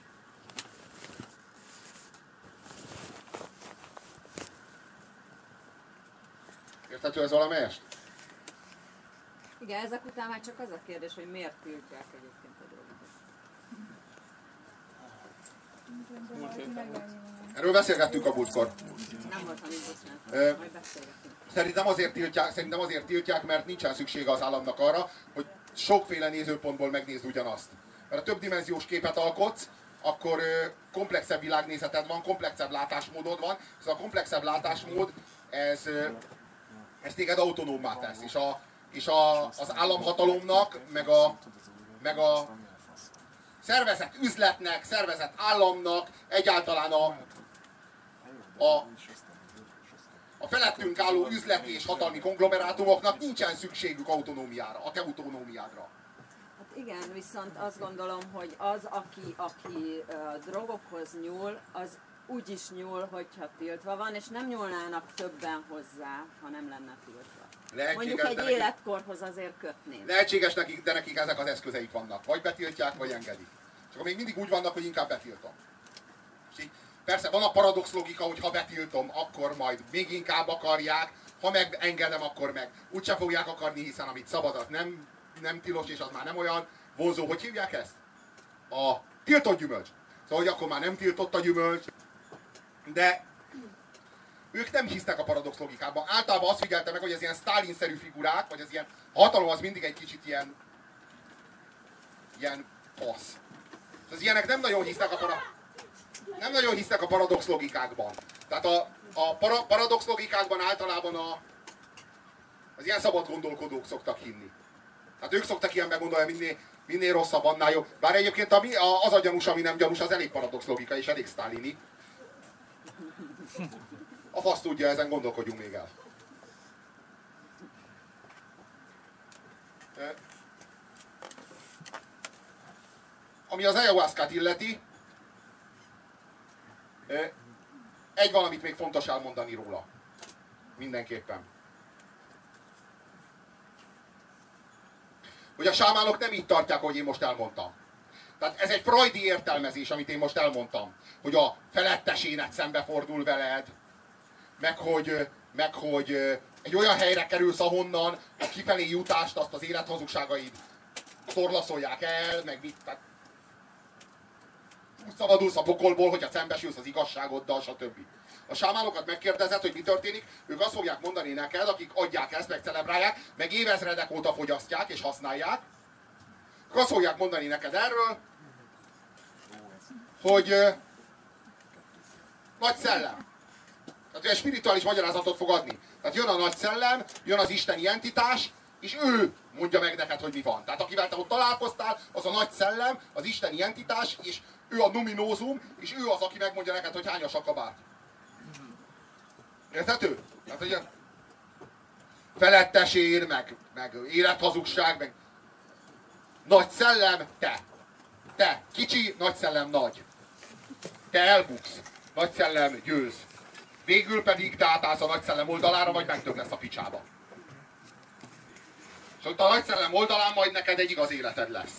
Érthető ez valamelyest? Igen, ezek után már csak az a kérdés, hogy miért tiltják egyébként a drogot. Erről beszélgettünk a múltkor. Nem voltam így bocsánat, majd beszélgetünk. Szerintem azért, tiltják, szerintem azért tiltják, mert nincsen szüksége az államnak arra, hogy sokféle nézőpontból megnézd ugyanazt. Mert a többdimenziós képet alkotsz, akkor komplexebb világnézeted van, komplexebb látásmódod van, ez a komplexebb látásmód, ez, ez téged autonómmá tesz. És, a, és a, az államhatalomnak, meg a, meg a szervezett üzletnek, szervezett államnak, egyáltalán a, a, a felettünk álló üzleti és hatalmi konglomerátumoknak nincsen szükségük autonómiára, a te autonómiádra. Hát igen, viszont azt gondolom, hogy az, aki, aki uh, drogokhoz nyúl, az úgy is nyúl, hogyha tiltva van, és nem nyúlnának többen hozzá, ha nem lenne tiltva. Mondjuk Lehetséges, egy de nekik, életkorhoz azért kötném. lehetséges nekik, de nekik ezek az eszközeik vannak. Vagy betiltják, vagy engedik. És akkor még mindig úgy vannak, hogy inkább betiltom. És így, persze van a paradox logika, hogy ha betiltom, akkor majd még inkább akarják, ha meg engedem, akkor meg úgyse fogják akarni, hiszen amit szabad, az nem, nem tilos, és az már nem olyan vonzó. Hogy hívják ezt? A tiltott gyümölcs. Szóval, hogy akkor már nem tiltott a gyümölcs, de ők nem hisznek a paradox logikában. Általában azt figyelte meg, hogy ez ilyen Stalin-szerű figurák, vagy az ilyen hatalom az mindig egy kicsit ilyen ilyen fasz. Az ilyenek nem nagyon hisznek a para, nem nagyon hisznek a paradox logikákban. Tehát a, a para, paradox logikákban általában a, az ilyen szabad gondolkodók szoktak hinni. Tehát ők szoktak ilyen meggondolni, minél, minél rosszabb, annál jobb. Bár egyébként a, az a gyanús, ami nem gyanús, az elég paradox logika és elég sztálini. A fasz tudja, ezen gondolkodjunk még el. Ami az ayahuasca illeti, egy valamit még fontos elmondani róla. Mindenképpen. Hogy a sámánok nem így tartják, ahogy én most elmondtam. Tehát ez egy freudi értelmezés, amit én most elmondtam. Hogy a felettesénet szembefordul veled, meg hogy, meg hogy egy olyan helyre kerülsz, ahonnan a kifelé jutást, azt az élethazugságaid torlaszolják el, meg mit, tehát úgy szabadulsz a pokolból, hogyha szembesülsz az igazságoddal, stb. A sámánokat megkérdezed, hogy mi történik, ők azt fogják mondani neked, akik adják ezt, meg celebrálják, meg évezredek óta fogyasztják és használják, ők azt fogják mondani neked erről, hogy ö, nagy szellem. Tehát olyan spirituális magyarázatot fog adni. Tehát jön a nagy szellem, jön az isteni entitás, és ő mondja meg neked, hogy mi van. Tehát akivel te ott találkoztál, az a nagy szellem, az isteni entitás, és ő a numinózum, és ő az, aki megmondja neked, hogy hányas a kabát. Érthető? Tehát, hogy a felettesér, meg, meg élethazugság, meg nagy szellem, te. Te, kicsi, nagy szellem, nagy. Te elbuksz, nagy szellem győz. Végül pedig te átállsz a nagy szellem oldalára, vagy megtök lesz a picsába. És ott a nagy szellem oldalán majd neked egy igaz életed lesz.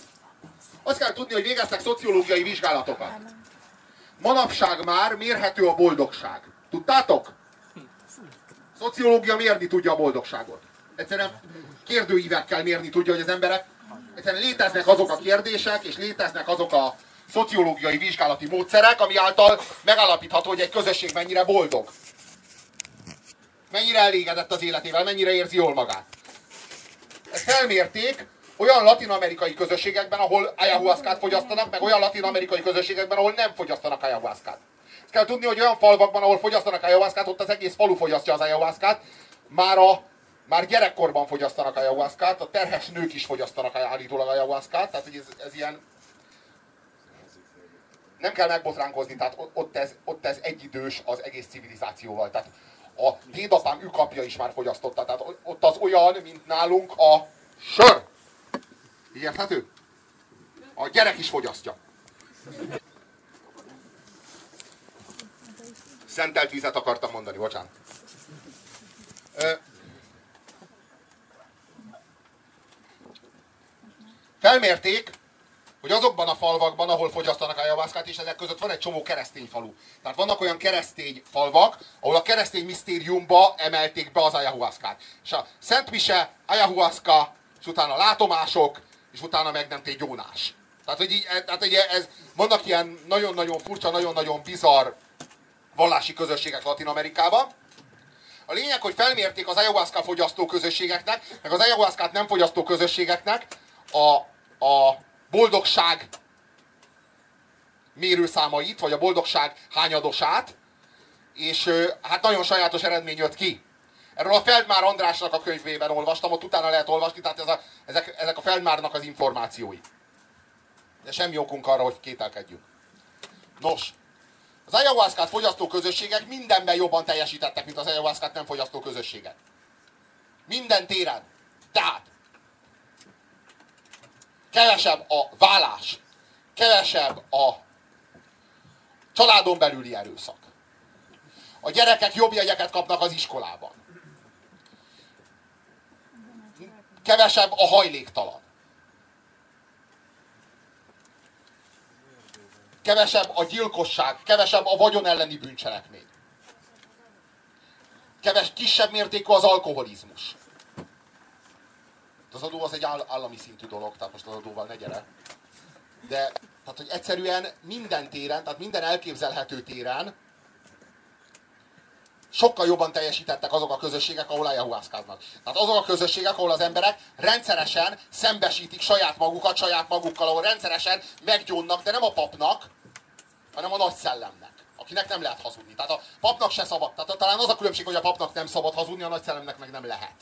Azt kell tudni, hogy végeztek szociológiai vizsgálatokat. Manapság már mérhető a boldogság. Tudtátok? Szociológia mérni tudja a boldogságot. Egyszerűen kérdőívekkel mérni tudja, hogy az emberek egyszerűen léteznek azok a kérdések, és léteznek azok a szociológiai vizsgálati módszerek, ami által megállapítható, hogy egy közösség mennyire boldog. Mennyire elégedett az életével, mennyire érzi jól magát. Ezt felmérték olyan latin-amerikai közösségekben, ahol ayahuascát fogyasztanak, meg olyan latin-amerikai közösségekben, ahol nem fogyasztanak ayahuascát. Ezt kell tudni, hogy olyan falvakban, ahol fogyasztanak ayahuascát, ott az egész falu fogyasztja az ayahuascát, már a már gyerekkorban fogyasztanak ayahuaszkát, a terhes nők is fogyasztanak állítólag ayahuaszkát, tehát hogy ez, ez ilyen nem kell megbotránkozni, tehát ott ez, ott ez egyidős az egész civilizációval. Tehát a dédapám ükapja is már fogyasztotta, tehát ott az olyan, mint nálunk a sör. Érthető? A gyerek is fogyasztja. Szentelt vizet akartam mondani, bocsánat. Ö, felmérték, hogy azokban a falvakban, ahol fogyasztanak ayahuaszkát, és ezek között van egy csomó keresztény falu. Tehát vannak olyan keresztény falvak, ahol a keresztény misztériumba emelték be az ayahuaszkát. És a Szent Mise, ayahuaszka, és utána látomások, és utána meg nem tégy gyónás. Tehát, hogy így, tehát, hogy ez, vannak ilyen nagyon-nagyon furcsa, nagyon-nagyon bizarr vallási közösségek Latin Amerikában. A lényeg, hogy felmérték az ayahuasca fogyasztó közösségeknek, meg az ayahuascát nem fogyasztó közösségeknek a, a boldogság mérőszámait, vagy a boldogság hányadosát, és hát nagyon sajátos eredmény jött ki. Erről a Feldmár Andrásnak a könyvében olvastam, ott utána lehet olvasni, tehát ez a, ezek, ezek a Feldmárnak az információi. De semmi okunk arra, hogy kételkedjünk. Nos, az ayahuascát fogyasztó közösségek mindenben jobban teljesítettek, mint az ayahuascát nem fogyasztó közösségek. Minden téren. Tehát kevesebb a vállás, kevesebb a családon belüli erőszak. A gyerekek jobb jegyeket kapnak az iskolában. Kevesebb a hajléktalan. Kevesebb a gyilkosság, kevesebb a vagyon elleni bűncselekmény. Keves, kisebb mértékű az alkoholizmus. Az adó az egy állami szintű dolog, tehát most az adóval ne gyere. De, tehát, hogy egyszerűen minden téren, tehát minden elképzelhető téren sokkal jobban teljesítettek azok a közösségek, ahol ayahuaszkáznak. Tehát azok a közösségek, ahol az emberek rendszeresen szembesítik saját magukat, saját magukkal, ahol rendszeresen meggyónnak, de nem a papnak, hanem a nagy szellemnek, akinek nem lehet hazudni. Tehát a papnak se szabad. Tehát talán az a különbség, hogy a papnak nem szabad hazudni, a nagy szellemnek meg nem lehet.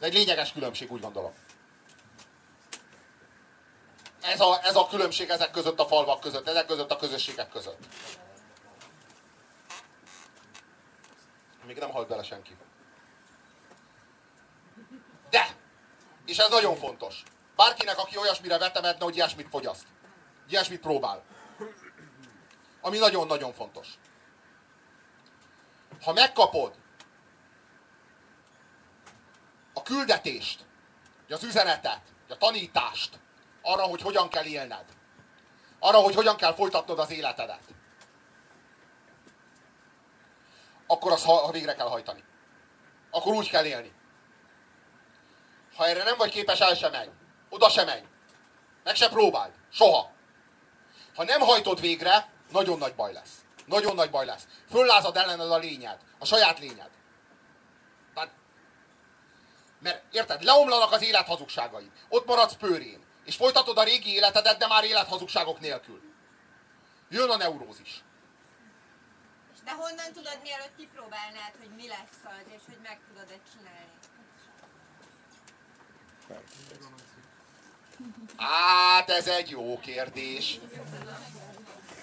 Ez egy lényeges különbség, úgy gondolom. Ez a, ez a különbség ezek között a falvak között, ezek között a közösségek között. Még nem halt bele senki. De! És ez nagyon fontos. Bárkinek, aki olyasmire vetemedne, hogy ilyesmit fogyaszt. Ilyesmit próbál. Ami nagyon-nagyon fontos. Ha megkapod a küldetést, az üzenetet, a tanítást arra, hogy hogyan kell élned, arra, hogy hogyan kell folytatnod az életedet, akkor azt ha végre kell hajtani. Akkor úgy kell élni. Ha erre nem vagy képes, el sem menj. Oda sem menj. Meg se próbáld. Soha. Ha nem hajtod végre, nagyon nagy baj lesz. Nagyon nagy baj lesz. Föllázad ellened a lényed. A saját lényed. Mert érted, leomlanak az élet hazugságai. Ott maradsz pőrén. És folytatod a régi életedet, de már élethazugságok nélkül. Jön a neurózis. De honnan tudod, mielőtt kipróbálnád, hogy mi lesz az, és hogy meg tudod-e csinálni? Hát ez egy jó kérdés.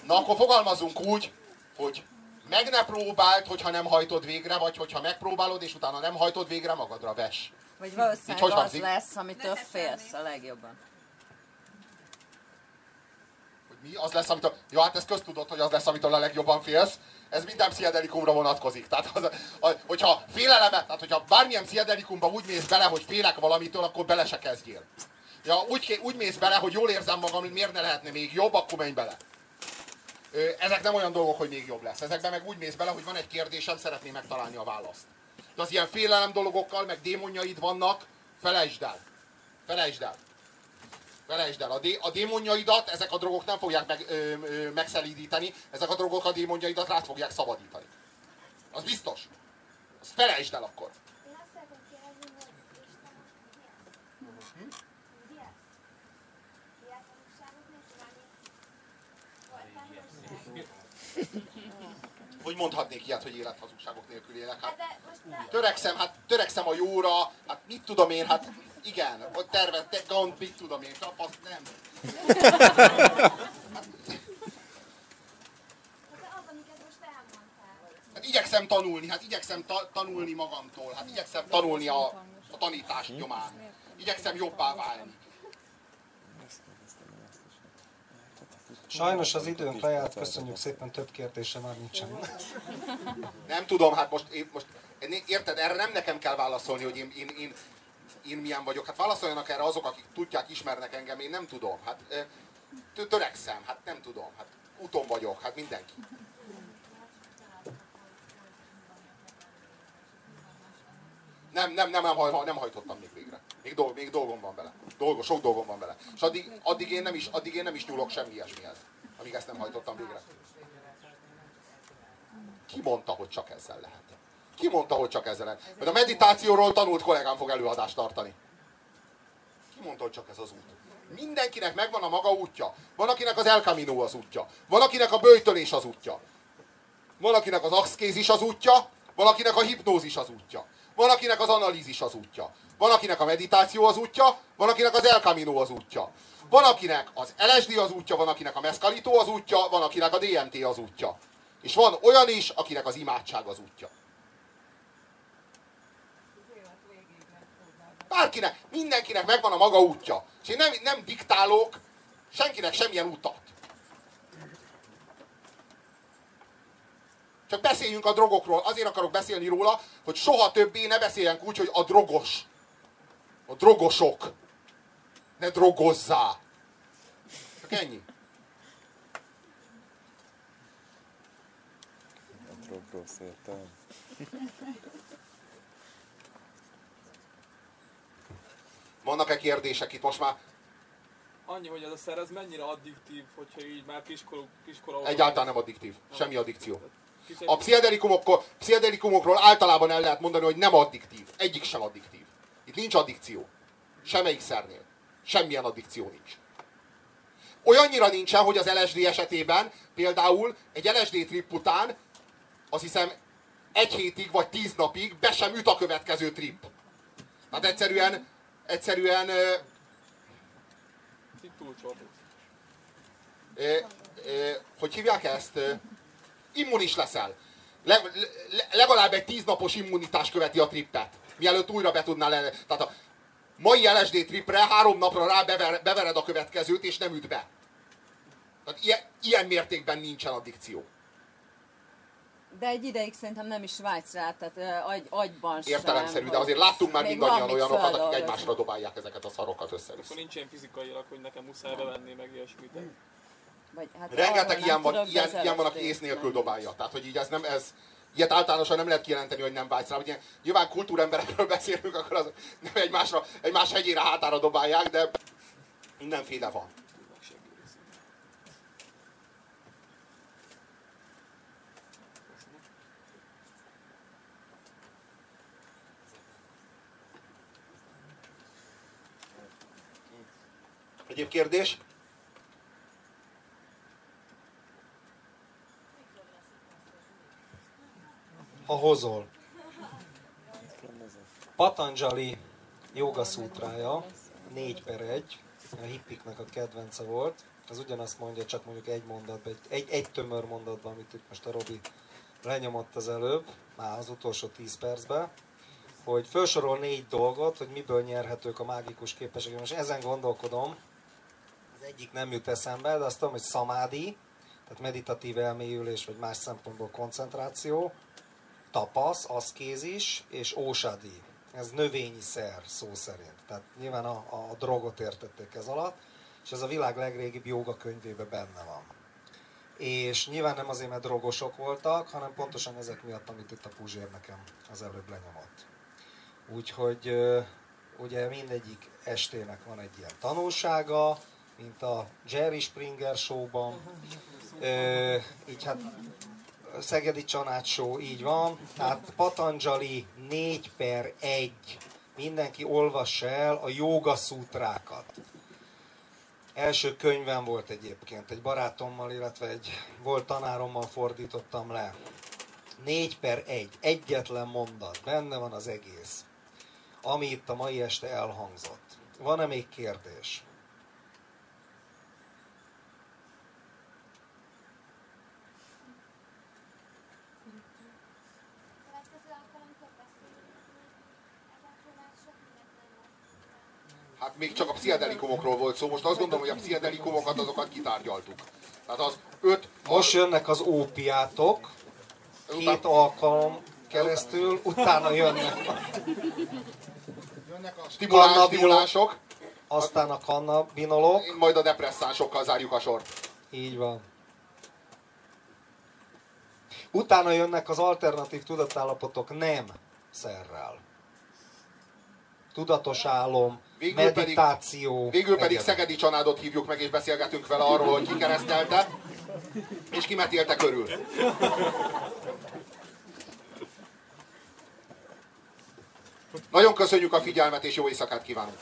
Na akkor fogalmazunk úgy, hogy meg ne próbáld, hogyha nem hajtod végre, vagy hogyha megpróbálod, és utána nem hajtod végre, magadra ves. Vagy valószínűleg hogy az lesz, amitől félsz a legjobban. Hogy mi? Az lesz, amitől... Ja, hát ez köztudott, hogy az lesz, amitől a legjobban félsz. Ez minden pszichedelikumra vonatkozik. Tehát, az, a, hogyha féleleme, tehát hogyha bármilyen pszichedelikumba úgy mész bele, hogy félek valamitől, akkor bele se kezdjél. Ja, úgy, úgy mész bele, hogy jól érzem magam, hogy miért ne lehetne még jobb, akkor menj bele. Ezek nem olyan dolgok, hogy még jobb lesz. Ezekben meg úgy mész bele, hogy van egy kérdésem, szeretném megtalálni a választ. De az ilyen félelem dologokkal, meg démonjaid vannak, felejtsd el. Felejtsd el. Felejtsd el. A, dé, a démonjaidat ezek a drogok nem fogják meg, ö, ö, megszelídíteni, ezek a drogok a démonjaidat rá fogják szabadítani. Az biztos. Azt felejtsd el akkor. Kérdezni, hogy mondhatnék ilyet, hogy élethazugságok nélkül élek? Hát te, törekszem, hát törekszem a jóra, hát mit tudom én, hát igen, ott tervez, te, gond, mit tudom én, az nem. de az, amiket most elmondtál. Hát igyekszem tanulni, hát igyekszem ta- tanulni magamtól, hát igyekszem tanulni a, a tanítás nyomán. Igyekszem jobbá válni. Sajnos az időnk lejárt, köszönjük szépen, több kérdése már nincsen. Nem tudom, hát most, én, most érted, erre nem nekem kell válaszolni, hogy én, én, én, én milyen vagyok. Hát válaszoljanak erre azok, akik tudják, ismernek engem, én nem tudom. Hát törekszem, hát nem tudom. Hát úton vagyok, hát mindenki. Nem, nem, nem, nem, nem hajtottam még végre. Még, dolg, még dolgom van vele. Dolgo, sok dolgom van vele. És addig, addig, én nem is, addig én nem is nyúlok semmi ilyesmihez, amíg ezt nem hajtottam végre. Ki mondta, hogy csak ezzel lehet? Ki mondta, hogy csak ezzel lehet? Mert a meditációról tanult kollégám fog előadást tartani. Ki mondta, hogy csak ez az út? Mindenkinek megvan a maga útja. Van, akinek az El Camino az útja. Van, akinek a böjtölés az útja. Van, akinek az axkézis az útja. Van, akinek a hipnózis az útja. Van, akinek az analízis az útja. Van, akinek a meditáció az útja. Van, akinek az El Camino az útja. Van, akinek az LSD az útja, van, akinek a mescalito az útja, van, akinek a DMT az útja. És van olyan is, akinek az imádság az útja. Bárkinek, mindenkinek megvan a maga útja. És én nem, nem diktálok senkinek semmilyen utat. Csak beszéljünk a drogokról. Azért akarok beszélni róla, hogy soha többé ne beszéljen úgy, hogy a drogos. A drogosok. Ne drogozzá. Csak ennyi. Drog rossz értelem. Vannak-e kérdések itt most már? Annyi, hogy ez a szer, ez mennyire addiktív, hogyha így már kiskor, kiskora... Egyáltalán nem addiktív. Semmi addikció. A pszichedelikumokról általában el lehet mondani, hogy nem addiktív. Egyik sem addiktív. Itt nincs addikció. Semmelyik szernél. Semmilyen addikció nincs. Olyannyira nincsen, hogy az LSD esetében például egy LSD trip után azt hiszem egy hétig vagy tíz napig be sem üt a következő trip. Tehát egyszerűen, egyszerűen ö, ö, hogy hívják ezt? Immunis leszel. Le, le, legalább egy tíznapos immunitás követi a trippet. Mielőtt újra be tudnál lenni. Tehát a mai LSD tripre három napra rá bever, bevered a következőt, és nem üt be. Tehát ilyen, ilyen mértékben nincsen addikció. De egy ideig szerintem nem is vágysz rá, tehát agy, agyban sem. Értelemszerű, de azért láttunk már mindannyian olyanokat, akik egymásra dobálják ezeket a szarokat össze-vissza. Akkor nincs ilyen fizikailag, hogy nekem muszáj bevenni, meg ilyesmit. Vagy, hát Rengeteg ilyen van, ilyen, ilyen van, aki ész nélkül dobálja. Tehát, hogy így ez nem, ez, ilyet általánosan nem lehet kijelenteni, hogy nem vágysz rá. Ugye, nyilván kultúremberekről beszélünk, akkor az nem egymásra, egymás hegyére hátára dobálják, de mindenféle van. Egyéb kérdés? Ha hozol. Patanjali joga szútrája, 4 per 1, a hippiknek a kedvence volt. Az ugyanazt mondja, csak mondjuk egy mondatban, egy, egy tömör mondatban, amit itt most a Robi lenyomott az előbb, már az utolsó 10 percben, hogy felsorol négy dolgot, hogy miből nyerhetők a mágikus képességek. Most ezen gondolkodom, az egyik nem jut eszembe, de azt tudom, hogy szamádi, tehát meditatív elmélyülés, vagy más szempontból koncentráció, tapasz, aszkézis és ósadi. Ez növényi szer szó szerint. Tehát nyilván a, a drogot értették ez alatt, és ez a világ legrégibb joga könyvében benne van. És nyilván nem azért, mert drogosok voltak, hanem pontosan ezek miatt, amit itt a Puzsér nekem az előbb lenyomott. Úgyhogy ugye mindegyik estének van egy ilyen tanulsága, mint a Jerry Springer showban. Ö, így hát Szegedi Csanács Show, így van. Tehát Patanjali 4 per 1. Mindenki olvassa el a joga szútrákat. Első könyvem volt egyébként, egy barátommal, illetve egy volt tanárommal fordítottam le. 4 per 1, egyetlen mondat, benne van az egész, ami itt a mai este elhangzott. Van-e még kérdés? Következő alkalomkor beszélünk ezekről már sok mindent nem volt. Hát még csak a pszichedelikumokról volt szó, most azt gondolom, hogy a pszichedelikumokat azokat kitárgyaltuk. Tehát az öt... Most jönnek az ópiátok, két alkalom keresztül, utána jönnek Jönnek a stimulás, stimulások, aztán a kannabinolok, majd a depresszánsokkal zárjuk a sort. így van. Utána jönnek az alternatív tudatállapotok nem szerrel. Tudatos álom, Végül pedig- meditáció. Végül pedig egyebek. Szegedi Csanádot hívjuk meg, és beszélgetünk vele arról, hogy ki keresztelte, és ki metélte körül. Nagyon köszönjük a figyelmet, és jó éjszakát kívánunk!